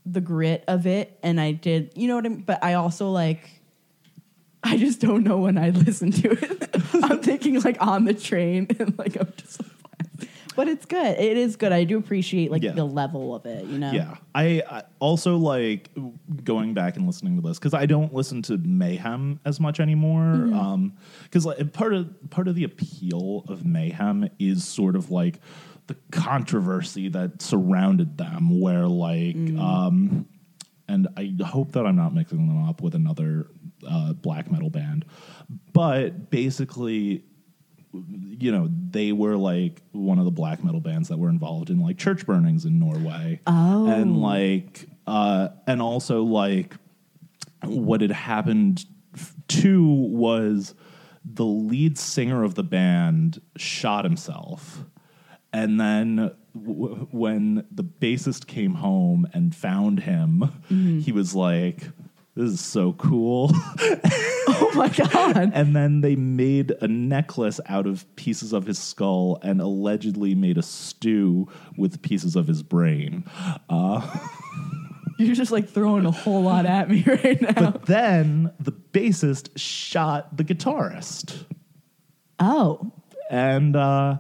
Speaker 3: the grit of it and I did you know what I mean but I also like I just don't know when I listen to it. I'm thinking like on the train and like I'm just like, but it's good. It is good. I do appreciate like
Speaker 1: Yeah.
Speaker 3: the level of it, you know.
Speaker 1: Yeah, I, I also like going back and listening to this because I don't listen to Mayhem as much anymore. Because like part of part of the appeal of Mayhem is sort of like the controversy that surrounded them, where like, um, and I hope that I'm not mixing them up with another uh, black metal band, but basically you know, they were like one of the black metal bands that were involved in like church burnings in Norway.
Speaker 3: Oh.
Speaker 1: And like, uh, and also like what had happened too was the lead singer of the band shot himself. And then w- when the bassist came home and found him, he was like, this is so cool.
Speaker 3: Oh my god.
Speaker 1: And then they made a necklace out of pieces of his skull and allegedly made a stew with pieces of his brain.
Speaker 3: You're just like throwing a whole lot at me right now.
Speaker 1: But then the bassist shot the guitarist
Speaker 3: oh.
Speaker 1: and uh,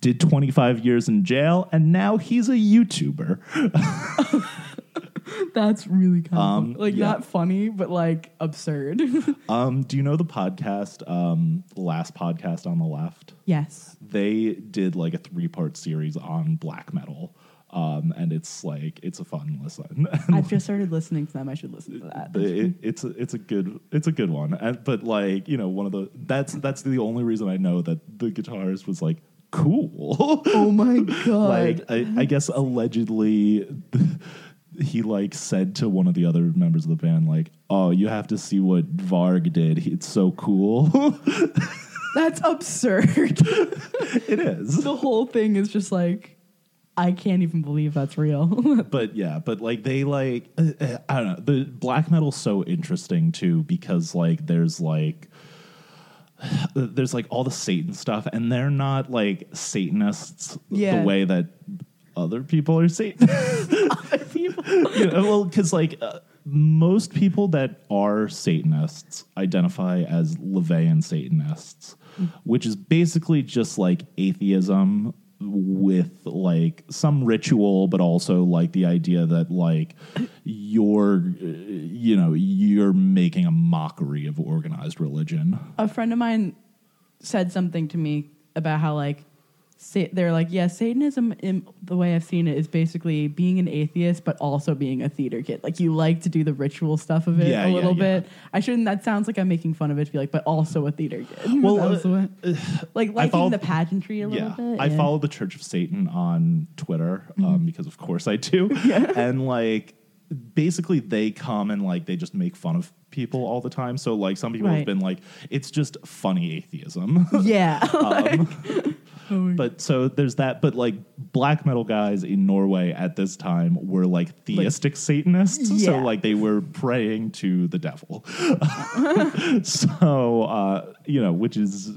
Speaker 1: did 25 years in jail. And now he's a YouTuber.
Speaker 3: That's really kind of
Speaker 1: Um,
Speaker 3: like
Speaker 1: yeah.
Speaker 3: not funny, but like absurd.
Speaker 1: Um, do you know the podcast, um, Last Podcast on the Left?
Speaker 3: yes.
Speaker 1: they did like a three part series on black metal. Um, and it's like it's a fun listen.
Speaker 3: I've just started listening to them. I should listen to that.
Speaker 1: It- it's a, it's a good it's a good one. And, but like you know one of the that's that's the only reason I know that the guitarist was like cool.
Speaker 3: oh my god.
Speaker 1: like I, I guess allegedly he like said to one of the other members of the band like oh you have to see what Varg did. It's so cool.
Speaker 3: That's absurd.
Speaker 1: it is.
Speaker 3: the whole thing is just like I can't even believe that's real.
Speaker 1: but yeah, but like they like uh, uh, I don't know. The black metal's so interesting too because like there's like there's like all the Satan stuff, and they're not like Satanists
Speaker 3: Yeah.
Speaker 1: the way that other people are Satanists.
Speaker 3: People-
Speaker 1: you know, well, because like uh, most people that are Satanists identify as LaVeyan Satanists, which is basically just like atheism with like some ritual, but also like the idea that like you're, uh, you know, you're making a mockery of organized religion.
Speaker 3: a friend of mine said something to me about how like sa- they're like yeah satanism in the way i've seen it is basically being an atheist but also being a theater kid like you like to do the ritual stuff of it
Speaker 1: Yeah,
Speaker 3: a
Speaker 1: yeah,
Speaker 3: little
Speaker 1: yeah.
Speaker 3: bit i shouldn't that sounds like i'm making fun of it to be like but also a theater kid
Speaker 1: Well,
Speaker 3: That was the way- like liking the pageantry a little
Speaker 1: yeah,
Speaker 3: bit
Speaker 1: I follow the Church of Satan on Twitter um, mm-hmm. because, of course, I do. And like, basically, they come and like they just make fun of people all the time. So like, some people have
Speaker 3: Right.
Speaker 1: been like, it's just funny atheism.
Speaker 3: yeah
Speaker 1: um, Um, but so there's that. But like, black metal guys in Norway at this time were like theistic Satanists. So like they were praying to the devil. so uh, you know, which is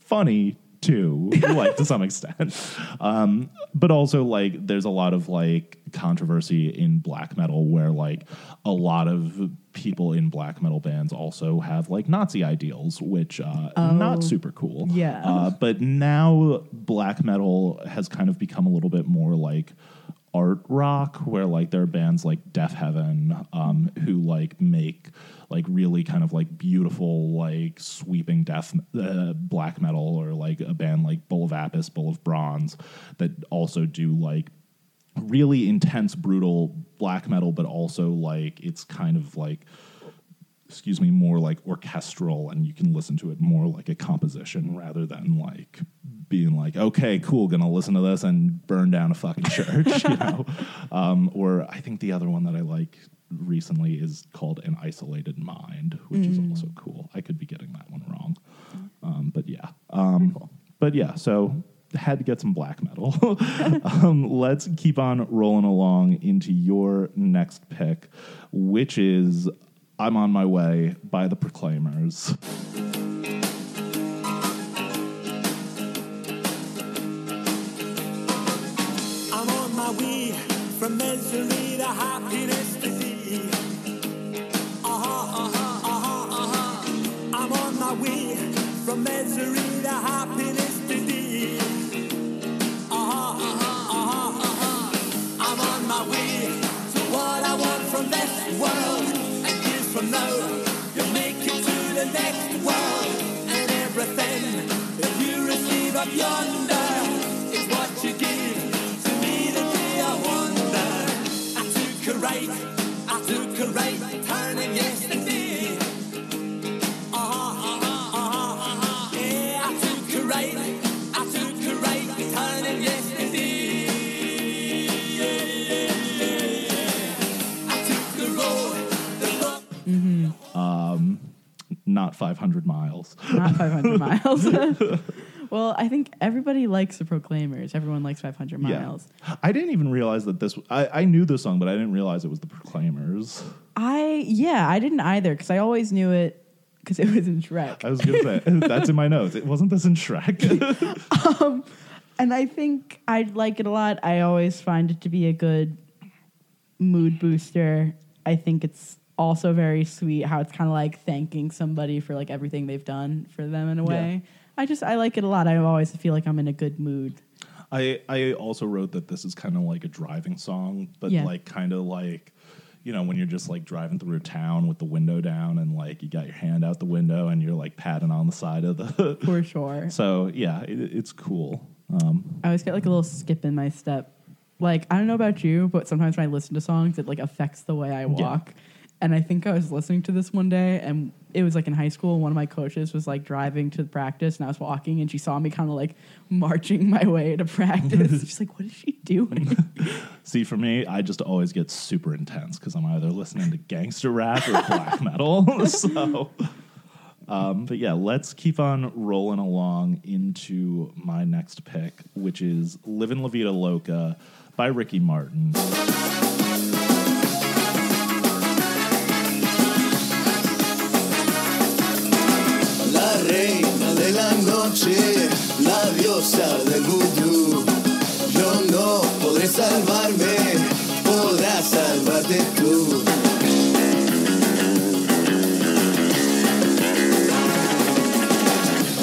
Speaker 1: funny too, like to some extent. Um, but also like there's a lot of like controversy in black metal where like a lot of people in black metal bands also have like Nazi ideals, which uh not super cool.
Speaker 3: Yeah.
Speaker 1: Uh, but now black metal has kind of become a little bit more like art rock where like there are bands like Deafheaven um, who like make like really kind of like beautiful like sweeping death uh, black metal or like a band like Bull of Apis, Bull of Bronze that also do like really intense brutal black metal but also like it's kind of like excuse me, more like orchestral, and you can listen to it more like a composition rather than like being like, okay, cool, gonna listen to this and burn down a fucking church, you know. Um, or I think the other one that I like recently is called An Isolated Mind, which is also cool. I could be getting that one wrong, um, but yeah. Um, But yeah, so had to get some black metal. um, let's keep on rolling along into your next pick, which is I'm on my way by the Proclaimers.
Speaker 6: I'm on my way from misery to happiness uh-huh, uh-huh, uh-huh. I'm on my way from misery to happiness world. And years from now, you'll make it to the next world. And everything that you receive up yonder
Speaker 1: Not 500 miles.
Speaker 3: Not 500 miles. well, I think everybody likes the Proclaimers. Everyone likes 500 miles.
Speaker 1: Yeah. I didn't even realize that this. I, I knew the song, but I didn't realize it was the Proclaimers.
Speaker 3: I yeah, I didn't either because I always knew it because it was in Shrek.
Speaker 1: I was gonna say that's in my notes. It wasn't this in Shrek.
Speaker 3: Um, and I think I like it a lot. I always find it to be a good mood booster. I think it's also very sweet how it's kind of like thanking somebody for like everything they've done for them in a way. I just I like it a lot. I always feel like I'm in a good mood.
Speaker 1: I I also wrote that this is kind of like a driving song, but
Speaker 3: Yeah.
Speaker 1: like kind of like you know when you're just like driving through a town with the window down and like you got your hand out the window and you're like patting on the side of the.
Speaker 3: For sure.
Speaker 1: so yeah, it, it's cool. Um,
Speaker 3: I always get like a little skip in my step. Like I don't know about you, but sometimes when I listen to songs, it like affects the way I walk. And I think I was listening to this one day, and it was like in high school. One of my coaches was like driving to practice, and I was walking, and she saw me kind of like marching my way to practice. She's like, "What is she doing?"
Speaker 1: see, for me, I just always get super intense because I'm either listening to gangster rap or black metal. so. Um, but yeah, let's keep on rolling along into my next pick, which is Livin' La Vida Loca by Ricky Martin.
Speaker 2: De la noche, la diosa del vudú. Yo no podré salvarme, podrás salvarte tú.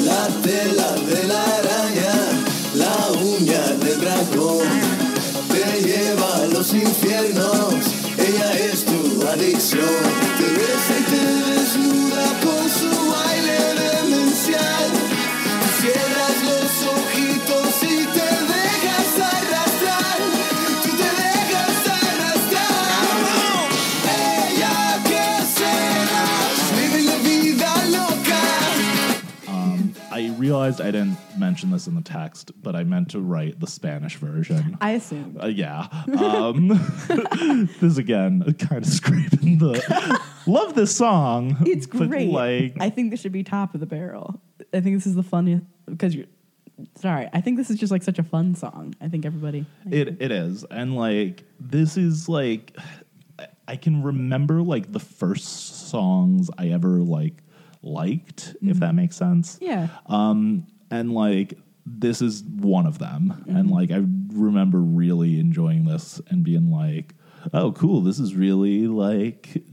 Speaker 2: La tela de la araña, la uña del dragón, te lleva a los infiernos, ella es tu adicción.
Speaker 1: Realized I didn't mention this in the text, but I meant to write the Spanish version.
Speaker 3: I assume.
Speaker 1: Uh, yeah. Um, this again, kind of scraping the. Love this song.
Speaker 3: It's great.
Speaker 1: like,
Speaker 3: I think this should be top of the barrel. I think this is the funniest because you're sorry. I think this is just like such a fun song. I think everybody.
Speaker 1: It it is, and like this is like I- I can remember like the first songs I ever like liked, if that makes sense.
Speaker 3: yeah.
Speaker 1: Um, and like this is one of them, and like I remember really enjoying this and being like, "Oh, cool! This is really like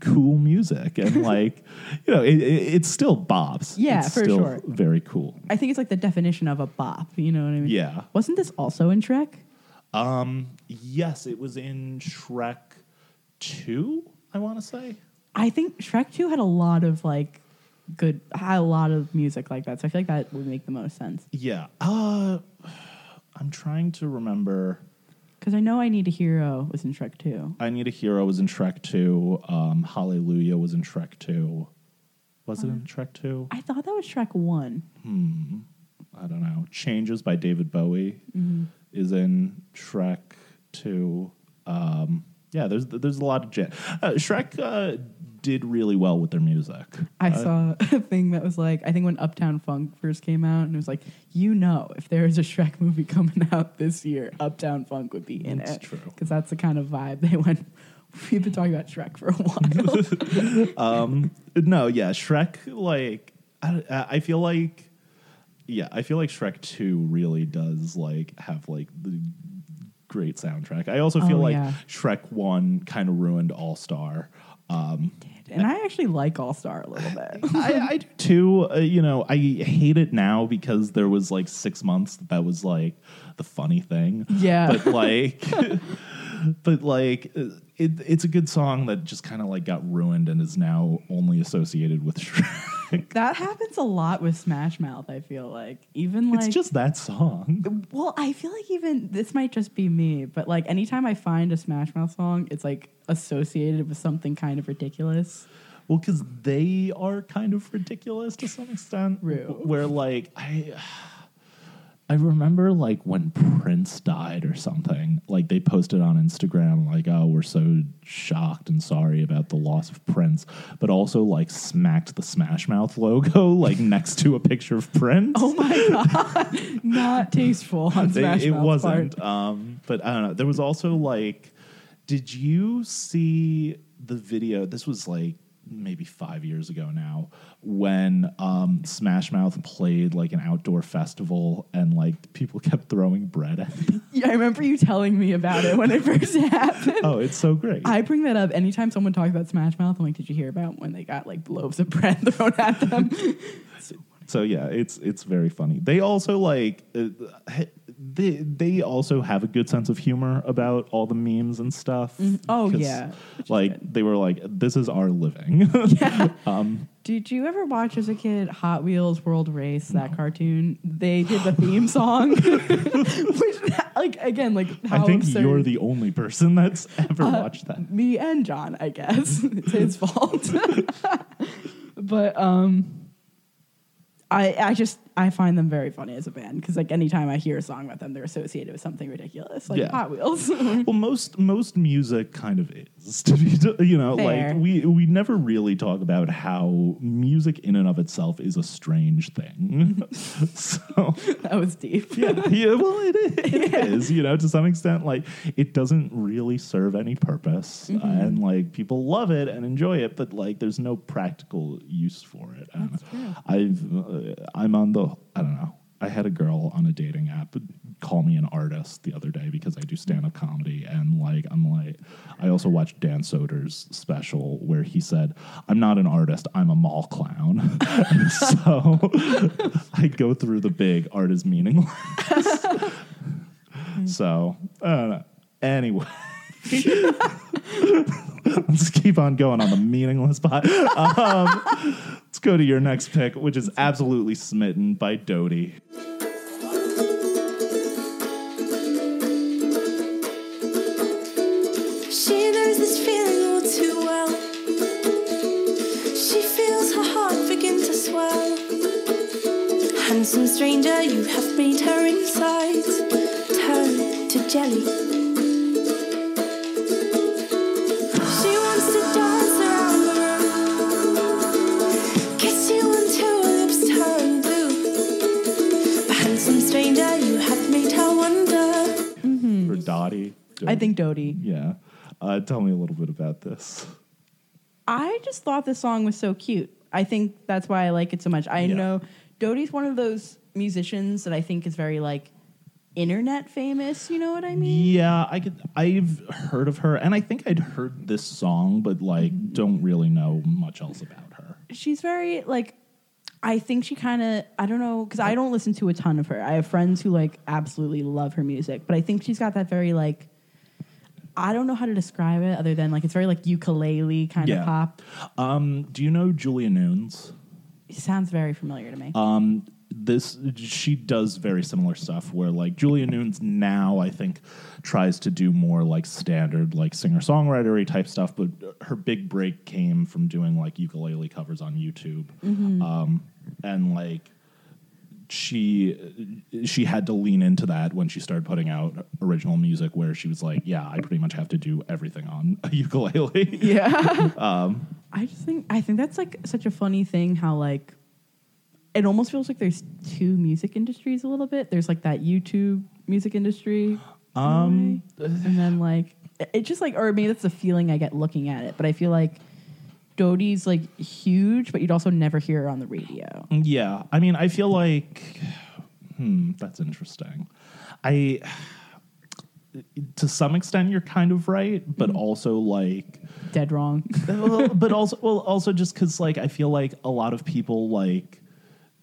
Speaker 1: cool music," and like you know, it, it, it's still bops.
Speaker 3: Yeah,
Speaker 1: it's
Speaker 3: for
Speaker 1: still
Speaker 3: sure.
Speaker 1: Very cool.
Speaker 3: I think it's like the definition of a bop. You know what I mean?
Speaker 1: Yeah.
Speaker 3: Wasn't this also in Shrek?
Speaker 1: Um, yes, it was in Shrek two. I want to say.
Speaker 3: I think Shrek 2 had a lot of like good, a lot of music like that. So I feel like that would make the most sense.
Speaker 1: Yeah. Uh, I'm trying to remember.
Speaker 3: Because I know I Need a Hero was in Shrek 2.
Speaker 1: I Need a Hero was in Shrek 2. Um, Hallelujah was in Shrek 2. Was it in Shrek 2?
Speaker 3: I thought that was Shrek 1. Hmm.
Speaker 1: I don't know. Changes by David Bowie is in Shrek 2. Um, yeah, there's there's a lot of jam. Uh, Shrek uh, did really well with their music.
Speaker 3: I
Speaker 1: Uh,
Speaker 3: saw a thing that was like, I think when Uptown Funk first came out, and it was like, you know, if there is a Shrek movie coming out this year, Uptown Funk would be in
Speaker 1: That's
Speaker 3: it.
Speaker 1: true.
Speaker 3: Because that's the kind of vibe they went. We've been talking about Shrek for a while.
Speaker 1: No, yeah, Shrek. Like, I, I feel like, yeah, I feel like Shrek Two really does like have like the great soundtrack. I also feel
Speaker 3: Oh,
Speaker 1: like
Speaker 3: yeah.
Speaker 1: Shrek One kind of ruined All Star. Um,
Speaker 3: and I actually like All Star a little bit.
Speaker 1: I, I do too. Uh, you know, I hate it now because there was like six months that, that was like the funny thing.
Speaker 3: Yeah.
Speaker 1: but like, but like, it, it's a good song that just kind of like got ruined and is now only associated with Shrek.
Speaker 3: that happens a lot with Smash Mouth, I feel like. Even like
Speaker 1: it's just that song.
Speaker 3: Well, I feel like even this might just be me, but like anytime I find a Smash Mouth song, it's like associated with something kind of ridiculous.
Speaker 1: Well, because they are kind of ridiculous to some extent.
Speaker 3: True.
Speaker 1: Where like I, I remember like when Prince died or something. Like they posted on Instagram like, "Oh, we're so shocked and sorry about the loss of Prince," but also like smacked the Smash Mouth logo like next to a picture of Prince.
Speaker 3: Oh my god, not tasteful on
Speaker 1: They-
Speaker 3: Smash
Speaker 1: it
Speaker 3: Mouth's
Speaker 1: wasn't. Um, but I don't know. There was also like, did you see the video? This was like maybe five years ago now when um, Smash Mouth played like an outdoor festival and like people kept throwing bread at them.
Speaker 3: Yeah, I remember you telling me about it when it first happened.
Speaker 1: oh, it's so great.
Speaker 3: I bring that up anytime someone talks about Smash Mouth. I'm like, did you hear about when they got like loaves of bread thrown at them?
Speaker 1: So yeah, it's it's very funny. They also like uh, they they also have a good sense of humor about all the memes and stuff.
Speaker 3: Oh,
Speaker 1: 'Cause,
Speaker 3: yeah,
Speaker 1: like they were like, "This is our living." Yeah.
Speaker 3: Did you ever watch as a kid Hot Wheels World Race, that cartoon? They did the theme song. Which, like, again, like,
Speaker 1: I think
Speaker 3: absurd.
Speaker 1: you're the only person that's ever
Speaker 3: Uh,
Speaker 1: watched that.
Speaker 3: me and John, I guess. it's his fault. but um I I just I find them very funny as a band because like anytime I hear a song about them, they're associated with something ridiculous, like
Speaker 1: Yeah.
Speaker 3: Hot Wheels.
Speaker 1: Well, most most music kind of is to be, you know,
Speaker 3: Fair.
Speaker 1: like we we never really talk about how music in and of itself is a strange thing. so
Speaker 3: that was deep.
Speaker 1: yeah, yeah, well, it, is, it is, you know, to some extent, like it doesn't really serve any purpose,
Speaker 3: Mm-hmm.
Speaker 1: and like people love it and enjoy it, but like there's no practical use for it. I don't
Speaker 3: That's true.
Speaker 1: I've uh, I'm on the I don't know. I had a girl on a dating app call me an artist the other day because I do stand up comedy and like I'm like I also watched Dan Soder's special where he said I'm not an artist I'm a mall clown. So I go through the big art is meaningless. So I don't know. Anyway. Let's keep on going on the meaningless part. Um, go to your next pick which is absolutely smitten by
Speaker 5: swell. Handsome stranger, you have made her inside turn to jelly.
Speaker 3: I think Dodie.
Speaker 1: Yeah. Uh, tell me a little bit about this.
Speaker 3: I just thought this song was so cute. I think that's why I like it so much. I
Speaker 1: Yeah.
Speaker 3: know Dodie's one of those musicians that I think is very like internet famous. You know what I mean?
Speaker 1: Yeah, I could. I've heard of her, and I think I'd heard this song, but like,
Speaker 3: Mm-hmm.
Speaker 1: don't really know much else about her.
Speaker 3: She's very like. I think she kind of I don't know because I don't listen to a ton of her. I have friends who like absolutely love her music, but I think she's got that very like. I don't know how to describe it other than like it's very like ukulele kind
Speaker 1: Yeah.
Speaker 3: of pop.
Speaker 1: Um, do you know Julia Nunes?
Speaker 3: It sounds very familiar to me.
Speaker 1: Um, this she does very similar stuff where like Julia Nunes now I think tries to do more like standard like singer songwritery type stuff, but her big break came from doing like ukulele covers on YouTube, um, and like she she had to lean into that when she started putting out original music where she was like yeah i pretty much have to do everything on a ukulele
Speaker 3: Yeah.
Speaker 1: um
Speaker 3: I just think I think that's like such a funny thing how like it almost feels like there's two music industries a little bit. There's like that YouTube music industry. Um and then like it- it just like or maybe that's the feeling I get looking at it. But I feel like Dodie's like huge, but you'd also never hear her on the radio.
Speaker 1: Yeah, I mean, I feel like, hmm, that's interesting. I, to some extent, you're kind of right, but also like,
Speaker 3: Dead wrong.
Speaker 1: well, but also, well, also just because like I feel like a lot of people like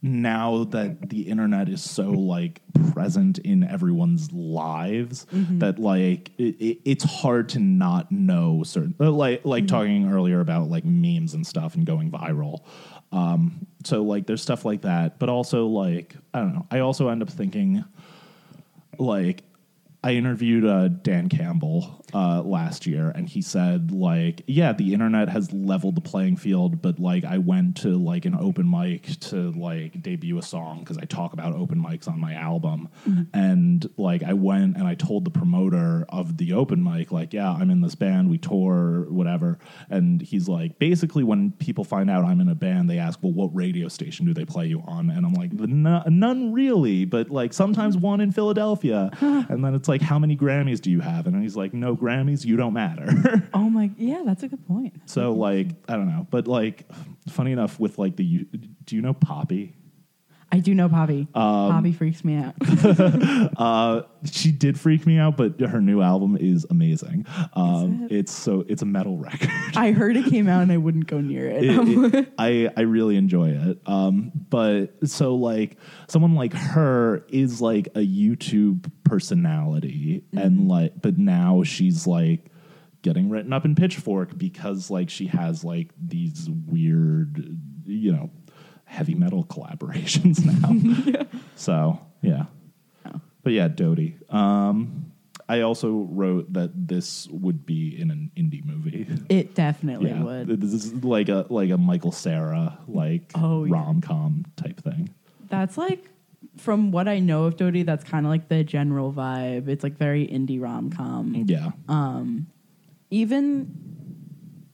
Speaker 1: now that the internet is so like present in everyone's lives that like it, it, it's hard to not know certain uh, like like talking earlier about like memes and stuff and going viral. Um so like there's stuff like that but also like i don't know. I also end up thinking like I interviewed uh, Dan Campbell uh, last year, and he said, like, yeah, the internet has leveled the playing field, but like, I went to like an open mic to like debut a song because I talk about open mics on my album, and like, I went and I told the promoter of the open mic, like, yeah, I'm in this band, we tour, whatever, and he's like, basically, when people find out I'm in a band, they ask, well, what radio station do they play you on? And I'm like, none really, but like sometimes one in Philadelphia, and then it's like, how many Grammys do you have? And he's like, no Grammys, you don't matter.
Speaker 3: oh my yeah, that's a good point.
Speaker 1: so like, I don't know, but like, funny enough, with like the, do you know Poppy?
Speaker 3: I do know Poppy.
Speaker 1: Um,
Speaker 3: Poppy freaks me out.
Speaker 1: Uh, she did freak me out, but her new album is amazing. Um,
Speaker 3: it?
Speaker 1: It's so it's a metal record.
Speaker 3: I heard it came out and I wouldn't go near it.
Speaker 1: It- it- I I really enjoy it. Um, but so like someone like her is like a YouTube personality, and like, but now she's like getting written up in Pitchfork because like she has like these weird, you know, heavy metal collaborations now. So yeah, but yeah, Dodie. Um, I also wrote that this would be in an indie movie.
Speaker 3: it definitely
Speaker 1: Yeah,
Speaker 3: would.
Speaker 1: this is like a like a Michael Cera like
Speaker 3: Oh,
Speaker 1: rom com type thing.
Speaker 3: That's like from what I know of Dodie, that's kind of like the general vibe. It's like very indie rom com.
Speaker 1: Yeah,
Speaker 3: Even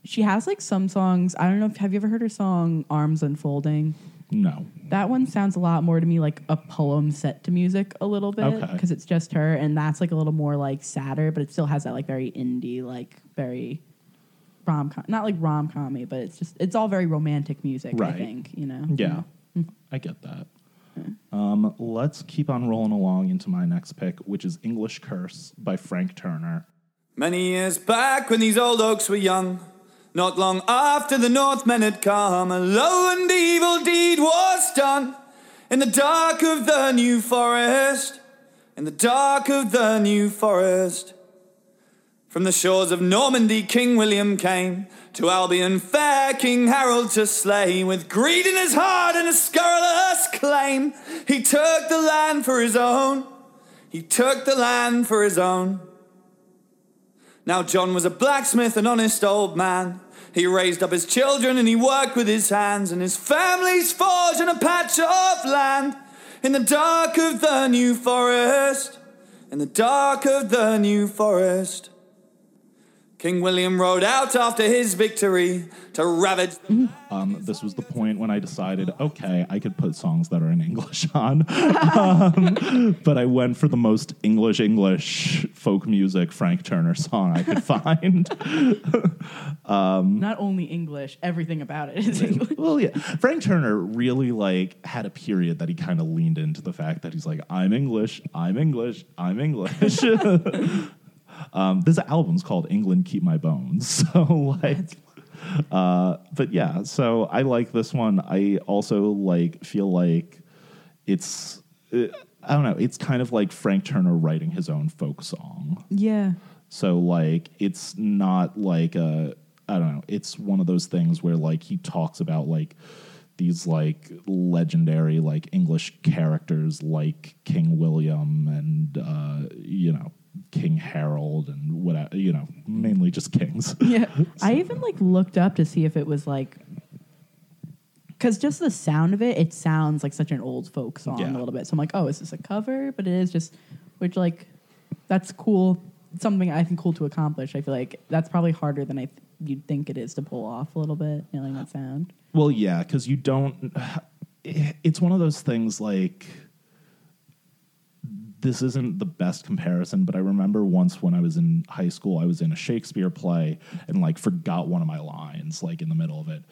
Speaker 3: she has like some songs. I don't know if have you ever heard her song "Arms Unfolding."
Speaker 1: No,
Speaker 3: That one sounds a lot more to me like a poem set to music a little bit
Speaker 1: Okay.
Speaker 3: because it's just her, and that's like a little more like sadder, but it still has that like very indie, like very rom com, not like rom commy, but it's just it's all very romantic music. I think you know.
Speaker 1: yeah, I get that. Um, let's keep on rolling along into my next pick, which is English Curse by Frank Turner.
Speaker 7: Many years back when these old oaks were young, not long after the Northmen had come, a low and evil deed was done in the dark of the New Forest, in the dark of the New Forest. From the shores of Normandy, King William came to Albion, fair King Harold to slay. With greed in his heart and a scurrilous claim, he took the land for his own. He took the land for his own. Now John was a blacksmith, an honest old man. He raised up his children and he worked with his hands, and his family's forged in a patch of land in the dark of the New Forest. In the dark of the New Forest. King William rode out after his victory to ravage.
Speaker 1: Um, this was the point when I decided, okay, I could put songs that are in English on. um, but I went for the most English English folk music Frank Turner song I could find.
Speaker 3: Not only English, everything about it is English.
Speaker 1: well, yeah, Frank Turner really like had a period that he kind of leaned into the fact that he's like, I'm English, I'm English, I'm English. Um, this album's called England Keep My Bones, so like. Uh, but yeah, so I like this one. I also like feel like it's uh, I don't know. It's kind of like Frank Turner writing his own folk song.
Speaker 3: Yeah.
Speaker 1: So like it's not like a I don't know. It's one of those things where like he talks about like these like legendary like English characters like King William and uh, you know King Harold and whatever you know mainly just kings.
Speaker 3: Yeah. I even like looked up to see if it was like because just the sound of it, it sounds like such an old folk song
Speaker 1: Yeah.
Speaker 3: a little bit. So I'm like, oh, is this a cover? But it is just, which like, that's cool. Something I think cool to accomplish. I feel like that's probably harder than I th- you'd think it is to pull off a little bit, nailing that sound.
Speaker 1: Well, yeah, because you don't. It's one of those things like. This isn't the best comparison, but I remember once when I was in high school, I was in a Shakespeare play and like forgot one of my lines like in the middle of it.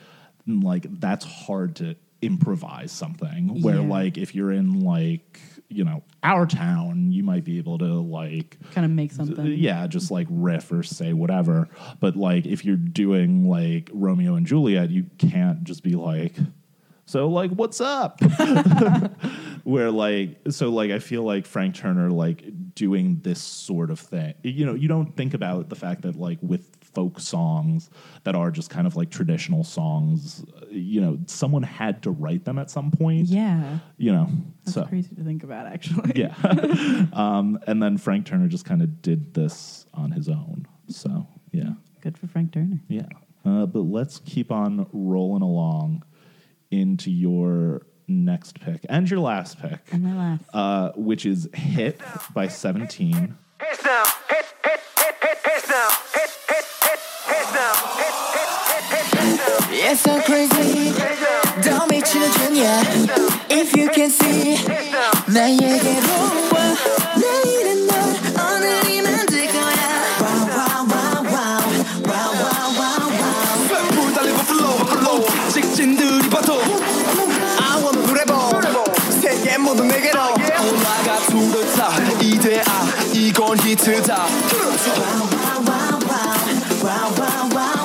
Speaker 1: And like that's hard to improvise something. Where
Speaker 3: Yeah.
Speaker 1: like if you're in like you know our town, you might be able to like
Speaker 3: Kind of make something.
Speaker 1: yeah, just like riff or say whatever. But like if you're doing like Romeo and Juliet, you can't just be like, so like what's up? Where like so like I feel like Frank Turner like doing this sort of thing. You know, you don't think about the fact that like with folk songs that are just kind of like traditional songs, you know, someone had to write them at some point.
Speaker 3: Yeah.
Speaker 1: You know.
Speaker 3: That's
Speaker 1: so
Speaker 3: crazy to think about, actually.
Speaker 1: yeah. um, and then Frank Turner just kind of did this on his own. So, yeah.
Speaker 3: Good for Frank Turner.
Speaker 1: Yeah. Uh, but let's keep on rolling along into your next pick and your last pick,
Speaker 3: and my last,
Speaker 1: uh, which is Hit by 17.
Speaker 6: Now. Hit, hit, hit, hit, now. Hit, hit, hit, now. Hit, hit, hit, hit, now.
Speaker 8: Crazy. Don't be children, yeah. If you can see,
Speaker 6: now
Speaker 8: you get home. to the. Wow, wow, wow, wow, wow, wow.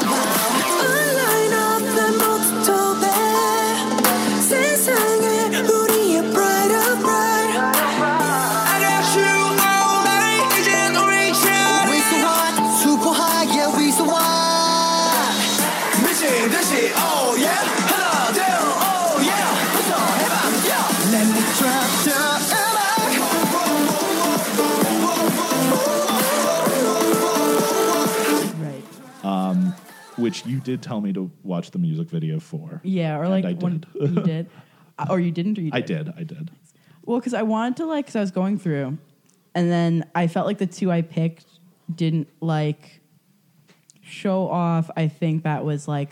Speaker 1: Which you did tell me to watch the music video for.
Speaker 3: Yeah, or like
Speaker 1: I
Speaker 3: when
Speaker 1: did.
Speaker 3: you did. Uh, Or you didn't, or you did?
Speaker 1: I did. I did.
Speaker 3: Well, because I wanted to like, because I was going through, and then I felt like the two I picked didn't like show off. I think that was like,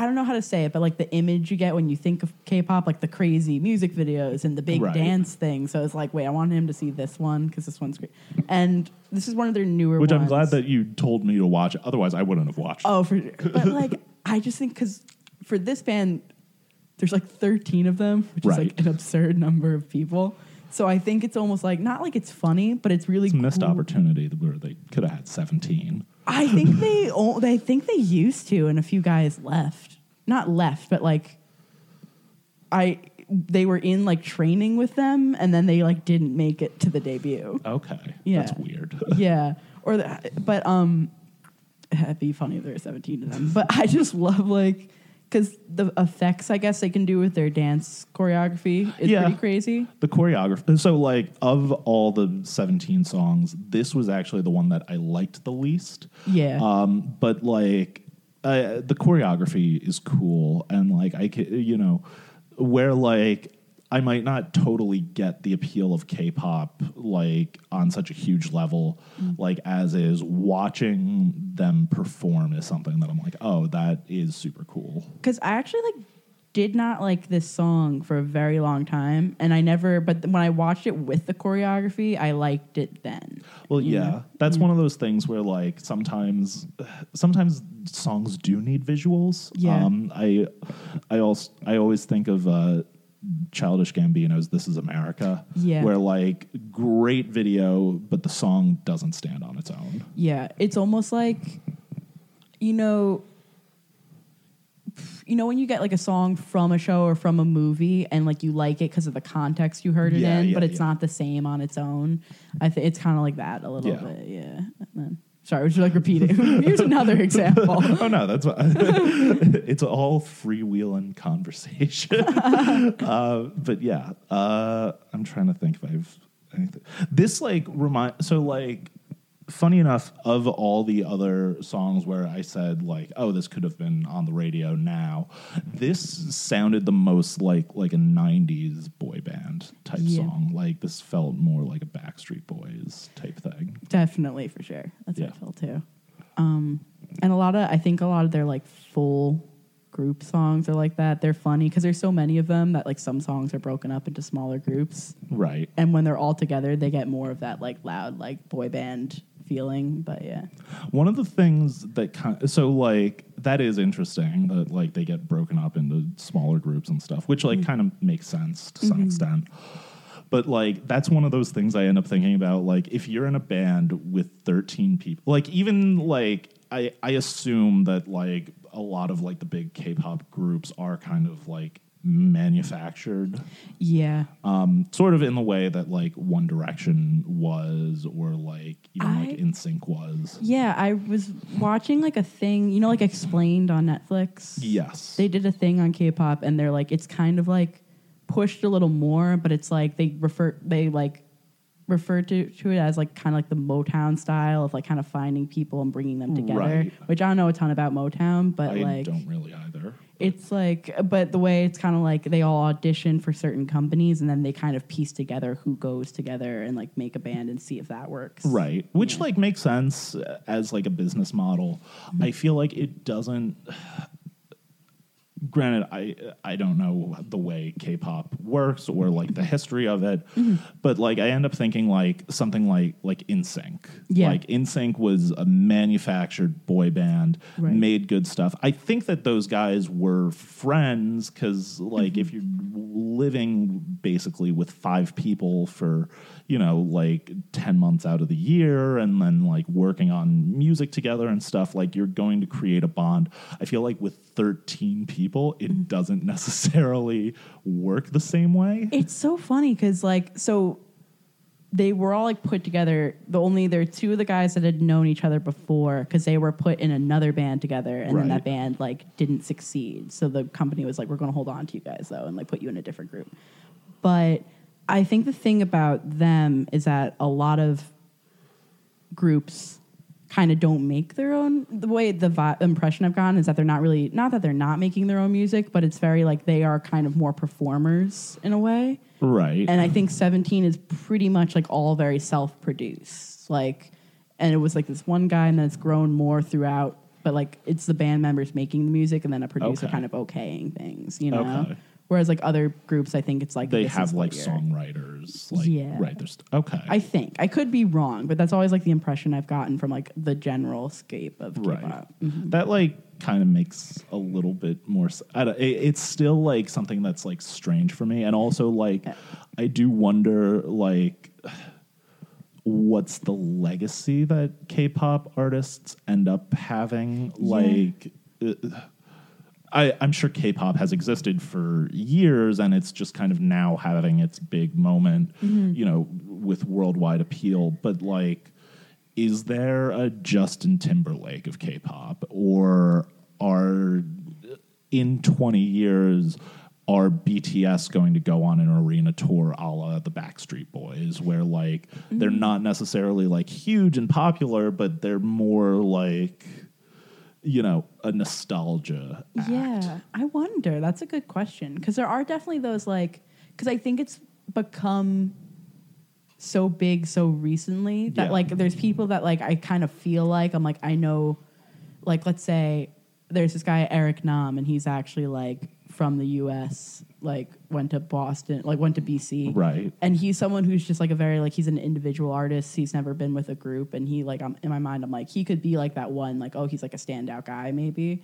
Speaker 3: I don't know how to say it, but like the image you get when you think of K-pop, like the crazy music videos and the big
Speaker 1: Right.
Speaker 3: dance thing. So it's like, wait, I want him to see this one because this one's great, and this is one of their newer.
Speaker 1: Which I'm glad that you told me to watch. Otherwise, I wouldn't have watched.
Speaker 3: Oh, for sure. But like, I just think because for this band, there's like 13 of them, which is like an absurd number of people. So I think it's almost like not like it's funny, but it's really
Speaker 1: It's a missed
Speaker 3: cool.
Speaker 1: opportunity where they could have had 17.
Speaker 3: I think they o- they think they used to, and a few guys left. Not left, but like I they were in like training with them, and then they like didn't make it to the debut.
Speaker 1: Okay.
Speaker 3: Yeah.
Speaker 1: That's weird.
Speaker 3: yeah, or the, but um, it'd be funny if there were seventeen of them. But I just love like because the effects I guess they can do with their dance choreography is
Speaker 1: Yeah.
Speaker 3: pretty crazy.
Speaker 1: the choreography. So, like, of all the 17 songs, this was actually the one that I liked the least.
Speaker 3: Yeah.
Speaker 1: Um, but like, uh, the choreography is cool, and like, I can, you know, where like I might not totally get the appeal of K-pop like on such a huge level, like as is watching them perform is something that I'm like, oh, that is super cool.
Speaker 3: because I actually like did not like this song for a very long time, and I never. But when I watched it with the choreography, I liked it then.
Speaker 1: Well, yeah, that's one of those things where like sometimes, sometimes songs do need visuals.
Speaker 3: Yeah.
Speaker 1: Um, I, I also I always think of uh, Childish Gambino's "This Is America,"
Speaker 3: Yeah.
Speaker 1: where like great video, but the song doesn't stand on its own.
Speaker 3: Yeah, it's almost like, you know, you know when you get like a song from a show or from a movie and like you like it because of the context you heard it
Speaker 1: Yeah,
Speaker 3: in,
Speaker 1: yeah,
Speaker 3: but it's
Speaker 1: yeah.
Speaker 3: not the same on its own. I think it's kind of like that a little
Speaker 1: Yeah.
Speaker 3: bit. Yeah. Sorry, would you like repeating? Here's another example.
Speaker 1: oh no, that's what, it's all freewheeling conversation. uh, but yeah, uh, I'm trying to think if I've anything. This like remind so like funny enough of all the other songs where I said like, oh, this could have been on the radio now. This sounded the most like like a '90s boy band type
Speaker 3: Yeah.
Speaker 1: song. Like this felt more like a Backstreet Boys type thing.
Speaker 3: Definitely for sure. That's
Speaker 1: Yeah.
Speaker 3: Too. Um, and a lot of I think a lot of their like full group songs are like that. They're funny because there's so many of them that like some songs are broken up into smaller groups.
Speaker 1: Right.
Speaker 3: and when they're all together, they get more of that like loud like boy band feeling. But yeah,
Speaker 1: One of the things that kind so like that is interesting that like they get broken up into smaller groups and stuff, which like kind of makes sense to some extent. But like that's one of those things I end up thinking about. Like if you're in a band with 13 people, like even like I I assume that like a lot of like the big K-pop groups are kind of like manufactured
Speaker 3: yeah,
Speaker 1: um, sort of in the way that like One Direction was, or like even
Speaker 3: I-
Speaker 1: like NSYNC was.
Speaker 3: yeah. I was watching like a thing, you know, like explained on Netflix.
Speaker 1: Yes.
Speaker 3: they did a thing on K-pop, and they're like, it's kind of like pushed a little more, but it's like they refer they like refer to, to it as like kind of like the Motown style of like kind of finding people and bringing them together.
Speaker 1: Right.
Speaker 3: Which I don't know a ton about Motown, but
Speaker 1: I
Speaker 3: like
Speaker 1: don't really either.
Speaker 3: It's like, but the way it's kind of like they all audition for certain companies and then they kind of piece together who goes together and like make a band and see if that works.
Speaker 1: Right. Which
Speaker 3: Yeah.
Speaker 1: like makes sense as like a business model. Mm-hmm. I feel like it doesn't granted I I don't know the way K-pop works or like the history of it, mm-hmm. but like I end up thinking like something like like NSYNC.
Speaker 3: Yeah.
Speaker 1: Like NSYNC was a manufactured boy band,
Speaker 3: Right.
Speaker 1: made good stuff. I think that those guys were friends cuz like mm-hmm. if you're living basically with five people for, you know, like 10 months out of the year and then like working on music together and stuff, like you're going to create a bond. I feel like with 13 people, it mm-hmm. doesn't necessarily work the same way.
Speaker 3: It's so funny because like so they were all like put together. The only there are two of the guys that had known each other before because they were put in another band together, and then that band like didn't succeed. So the company was like, "We're going to hold on to you guys though, and like put you in a different group." But I think the thing about them is that a lot of groups kind of don't make their own the way the vi- impression i've gotten is that they're not really not that they're not making their own music but it's very like they are kind of more performers in a way
Speaker 1: Right.
Speaker 3: and i think 17 is pretty much like all very self-produced like and it was like this one guy and then it's grown more throughout but like it's the band members making the music and then a producer
Speaker 1: Okay.
Speaker 3: kind of okaying things you know
Speaker 1: Okay.
Speaker 3: Whereas like other groups i think it's like
Speaker 1: they have like songwriters like
Speaker 3: Yeah.
Speaker 1: right there's okay.
Speaker 3: I think. I could be wrong, but that's always like the impression I've gotten from like the general scape of
Speaker 1: right.
Speaker 3: K-pop.
Speaker 1: that like kind of makes a little bit more s- I don't, it, it's still like something that's like strange for me. And also like i do wonder like what's the legacy that k-pop artists end up having? Like uh, I, I'm sure K-pop has existed for years, and it's just kind of now having its big moment, mm-hmm. you know, with worldwide appeal. But like, is there a Justin Timberlake of K-pop, or are in 20 years are BTS going to go on an arena tour a la the Backstreet Boys, where like they're mm-hmm. not necessarily like huge and popular, but they're more like you know a nostalgia act.
Speaker 3: Yeah, I wonder. That's a good question because there are definitely those like because I think it's become so big so recently that
Speaker 1: Yeah.
Speaker 3: like there's people that like I kind of feel like I'm like I know, like let's say there's this guy Eric Nam and he's actually like from the U.S. like went to Boston like went to BC
Speaker 1: Right.
Speaker 3: and he's someone who's just like a very like he's an individual artist he's never been with a group and he like I'm in my mind I'm like he could be like that one like oh he's like a standout guy maybe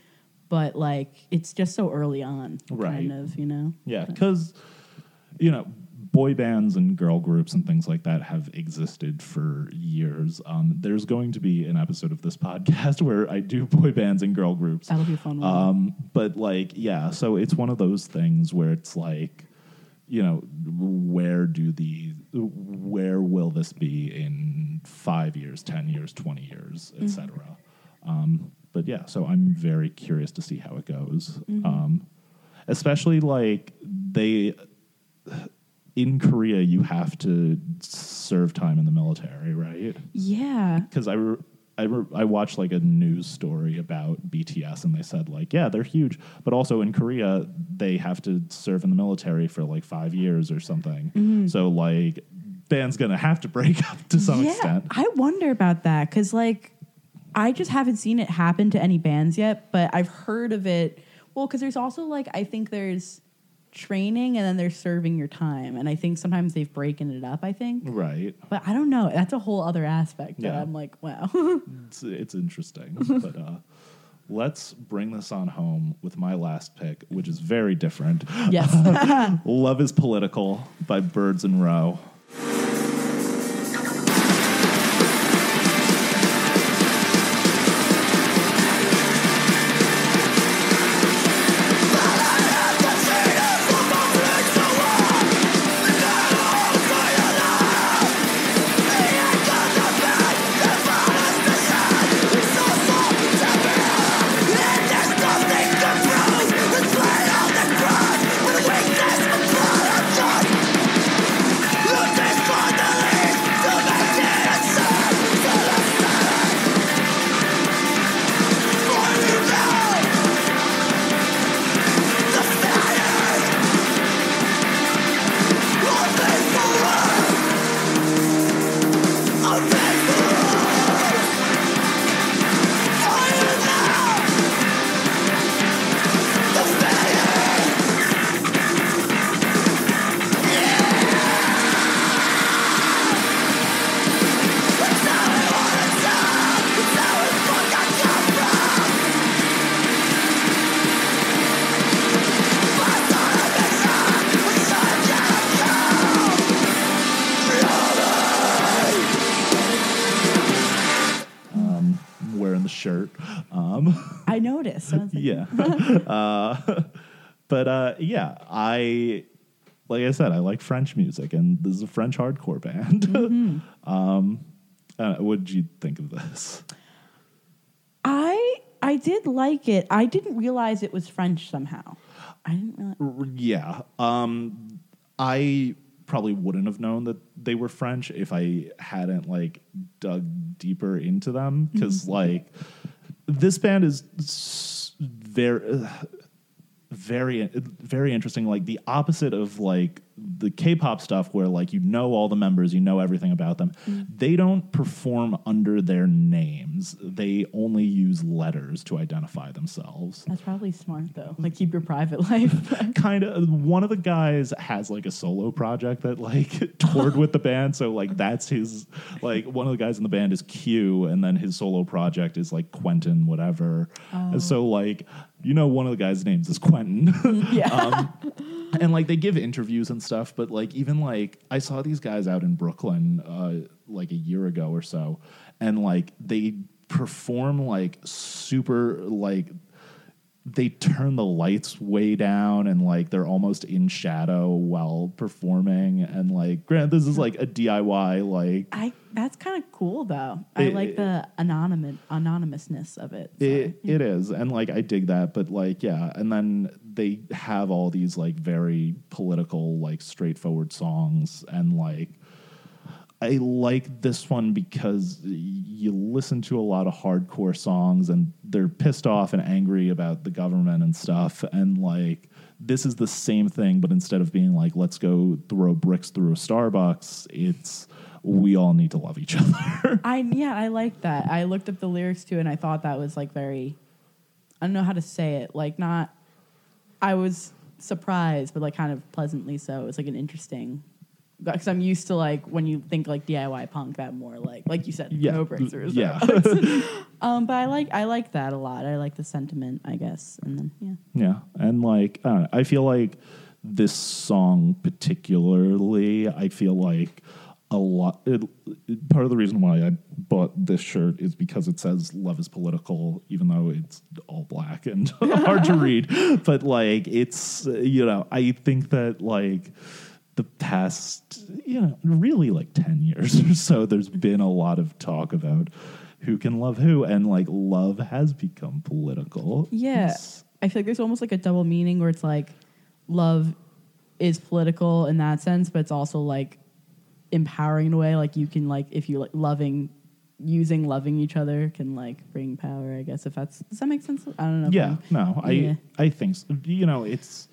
Speaker 3: but like it's just so early on
Speaker 1: Right.
Speaker 3: kind of you know
Speaker 1: Yeah, because you know, boy bands and girl groups and things like that have existed for years. Um, there's going to be an episode of this podcast where I do boy bands and girl groups.
Speaker 3: that'll be a fun one
Speaker 1: Um, but like, yeah, so it's one of those things where it's like, you know, where do the where will this be in five years, ten years, twenty years,
Speaker 3: Mm-hmm.
Speaker 1: etc. Um, but yeah, so I'm very curious to see how it goes.
Speaker 3: Mm-hmm.
Speaker 1: Um, especially like they in Korea, you have to serve time in the military, right?
Speaker 3: yeah.
Speaker 1: Because I, re- I, re- I watched like a news story about BTS and they said like yeah they're huge. But also in Korea they have to serve in the military for like five years or something. Mm-hmm. So like band's gonna have to break up to some
Speaker 3: yeah
Speaker 1: extent.
Speaker 3: I wonder about that because like I just haven't seen it happen to any bands yet but I've heard of it. Well because there's also like I think there's training and then they're serving your time and I think sometimes they've broken it up I think
Speaker 1: right
Speaker 3: But I don't know. That's a whole other aspect that
Speaker 1: Yeah.
Speaker 3: I'm like, wow.
Speaker 1: it's, it's interesting but uh let's bring this on home with my last pick which is very different
Speaker 3: yes.
Speaker 1: Love is Political by Birds in Row.
Speaker 3: I noticed. Like,
Speaker 1: yeah. uh, but uh, yeah, I like I said, I like French music, and this is a French hardcore band. um, uh, what did you think of this?
Speaker 3: I I did like it. I didn't realize it was French somehow. I didn't realize.
Speaker 1: Yeah. Um, I probably wouldn't have known that they were French if I hadn't like dug deeper into them because like this band is very very very interesting like the opposite of like the K-pop stuff where like you know all the members you know everything about them. Mm. They don't perform under their names. They only use letters to identify themselves.
Speaker 3: That's probably smart though. Like keep your private life.
Speaker 1: kind of one of the guys has like a solo project that like toured with the band. So like that's his like one of the guys in the band is q and then his solo project is like quentin whatever. And so like you know one of the guys names is quentin
Speaker 3: yeah.
Speaker 1: um, and like they give interviews and stuff but like even like i saw these guys out in brooklyn uh, like a year ago or so and like they perform like super like they turn the lights way down and like they're almost in shadow while performing and like grant this is like a diy like
Speaker 3: I that's kind of cool though. I
Speaker 1: It-
Speaker 3: like the anonymous anonymousness of it. so.
Speaker 1: It, it is, and like I dig that, but like yeah, and then they have all these like very political, like straightforward songs, and like I like this one because you listen to a lot of hardcore songs, and they're pissed off and angry about the government and stuff, and like this is the same thing, but instead of being like, let's go throw bricks through a Starbucks, it's we all need to love each other.
Speaker 3: I yeah, I like that. I looked up the lyrics too, and I thought that was like very. I don't know how to say it. Like not. I was surprised, but like kind of pleasantly so. It was like an interesting. Because I'm used to like when you think like DIY punk, that more like like you said,
Speaker 1: yeah,
Speaker 3: no breakthroughs.
Speaker 1: yeah,
Speaker 3: Um, but I like I like that a lot. I like the sentiment, I guess, and then yeah.
Speaker 1: yeah, and like I, don't know, I feel like this song particularly, I feel like a lot. It, part of the reason why I bought this shirt is because it says "Love is political," even though it's all black and hard to read. But like, it's you know, I think that like the past, you know, really like ten years or so, there's been a lot of talk about who can love who, and like love has become political.
Speaker 3: Yeah.
Speaker 1: It's-
Speaker 3: I feel like there's almost like a double meaning where it's like love is political in that sense, but it's also like empowering in a way. Like you can like if you like loving using loving each other can like bring power, I guess if that's does that make sense? I don't know.
Speaker 1: yeah no i
Speaker 3: Yeah.
Speaker 1: i think so. you know it's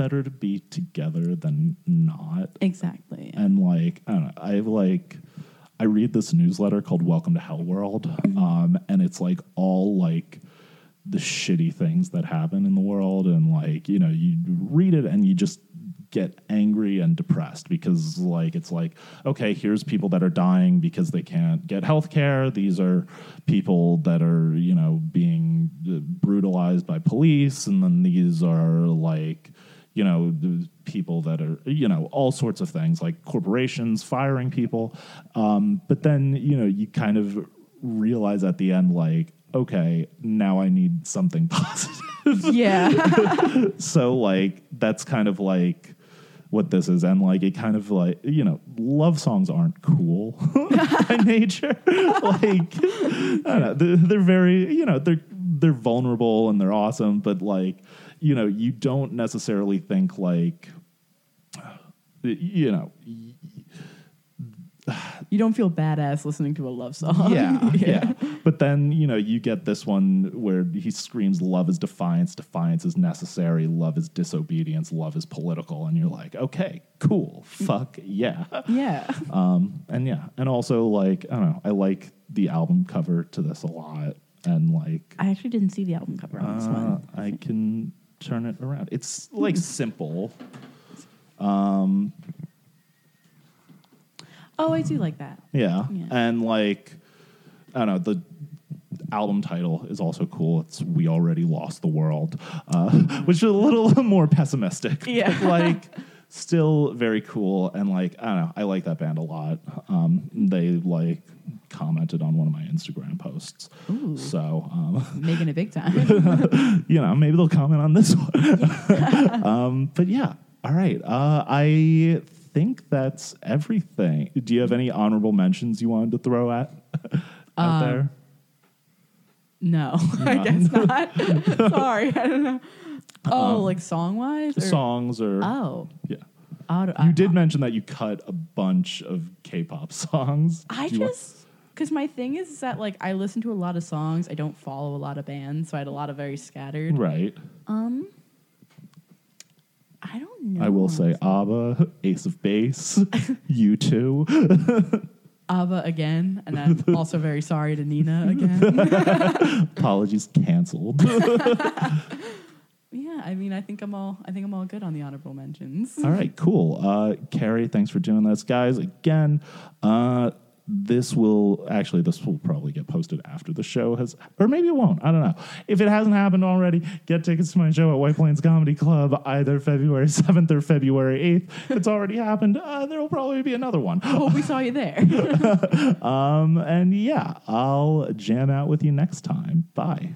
Speaker 1: better to be together than not
Speaker 3: Exactly.
Speaker 1: and like i don't know i like i read this newsletter called welcome to hell world
Speaker 3: Mm-hmm.
Speaker 1: um and it's like all like the shitty things that happen in the world and like you know you read it and you just get angry and depressed because like it's like okay here's people that are dying because they can't get health care these are people that are you know being uh, brutalized by police and then these are like you know people that are you know all sorts of things like corporations firing people. Um, but then you know you kind of realize at the end like okay now i need something positive.
Speaker 3: Yeah.
Speaker 1: so like that's kind of like what this is. And like it kind of like you know love songs aren't cool by nature. Like I don't know, they're, they're very you know they're they're vulnerable and they're awesome. But like you know you don't necessarily think like you know
Speaker 3: you don't feel badass listening to a love song.
Speaker 1: yeah, yeah. But then, you know, you get this one where he screams, Love is defiance, defiance is necessary, love is disobedience, love is political. And you're like, okay, cool, fuck yeah.
Speaker 3: Yeah.
Speaker 1: Um, and yeah, and also, like, I don't know, I like the album cover to this a lot. And like,
Speaker 3: I actually didn't see the album cover on this
Speaker 1: uh,
Speaker 3: one.
Speaker 1: I can turn it around. It's like simple. Um,
Speaker 3: Oh, I do like that.
Speaker 1: Yeah.
Speaker 3: Yeah.
Speaker 1: And like, I don't know, the album title is also cool. It's We Already Lost the World, uh, which is a little more pessimistic.
Speaker 3: Yeah.
Speaker 1: Like, still very cool. And like, I don't know, I like that band a lot. Um, they like commented on one of my Instagram posts.
Speaker 3: Ooh.
Speaker 1: So, um,
Speaker 3: Making it big time.
Speaker 1: you know, maybe they'll comment on this one. um, but yeah, all right. Uh, I think that's everything. Do you have any honorable mentions you wanted to throw at out there?
Speaker 3: no, I guess not. Sorry, I don't know. Oh, like song wise?
Speaker 1: Songs or
Speaker 3: Oh.
Speaker 1: yeah.
Speaker 3: Auto-
Speaker 1: You did mention that you cut a bunch of K-pop songs.
Speaker 3: I
Speaker 1: Do you wa-
Speaker 3: just because my thing is that like I listen to a lot of songs. I don't follow a lot of bands, so I had a lot of very scattered.
Speaker 1: right.
Speaker 3: Um, I don't know.
Speaker 1: I will say ABBA, Ace of Base, U2.
Speaker 3: ABBA again, and I'm also very sorry to Nina again.
Speaker 1: Apologies, canceled.
Speaker 3: Yeah, I mean, I think I'm all I think I'm all good on the honorable mentions.
Speaker 1: All right, cool. Uh, Carrie, thanks for doing this, guys. Again, uh, this will actually this will probably get posted after the show has, or maybe it won't. I don't know. If it hasn't happened already, get tickets to my show at White Plains Comedy Club either February seventh or February eighth. It's already happened, uh, there will probably be another one.
Speaker 3: Hope we saw you there.
Speaker 1: Um, and yeah, I'll jam out with you next time. Bye.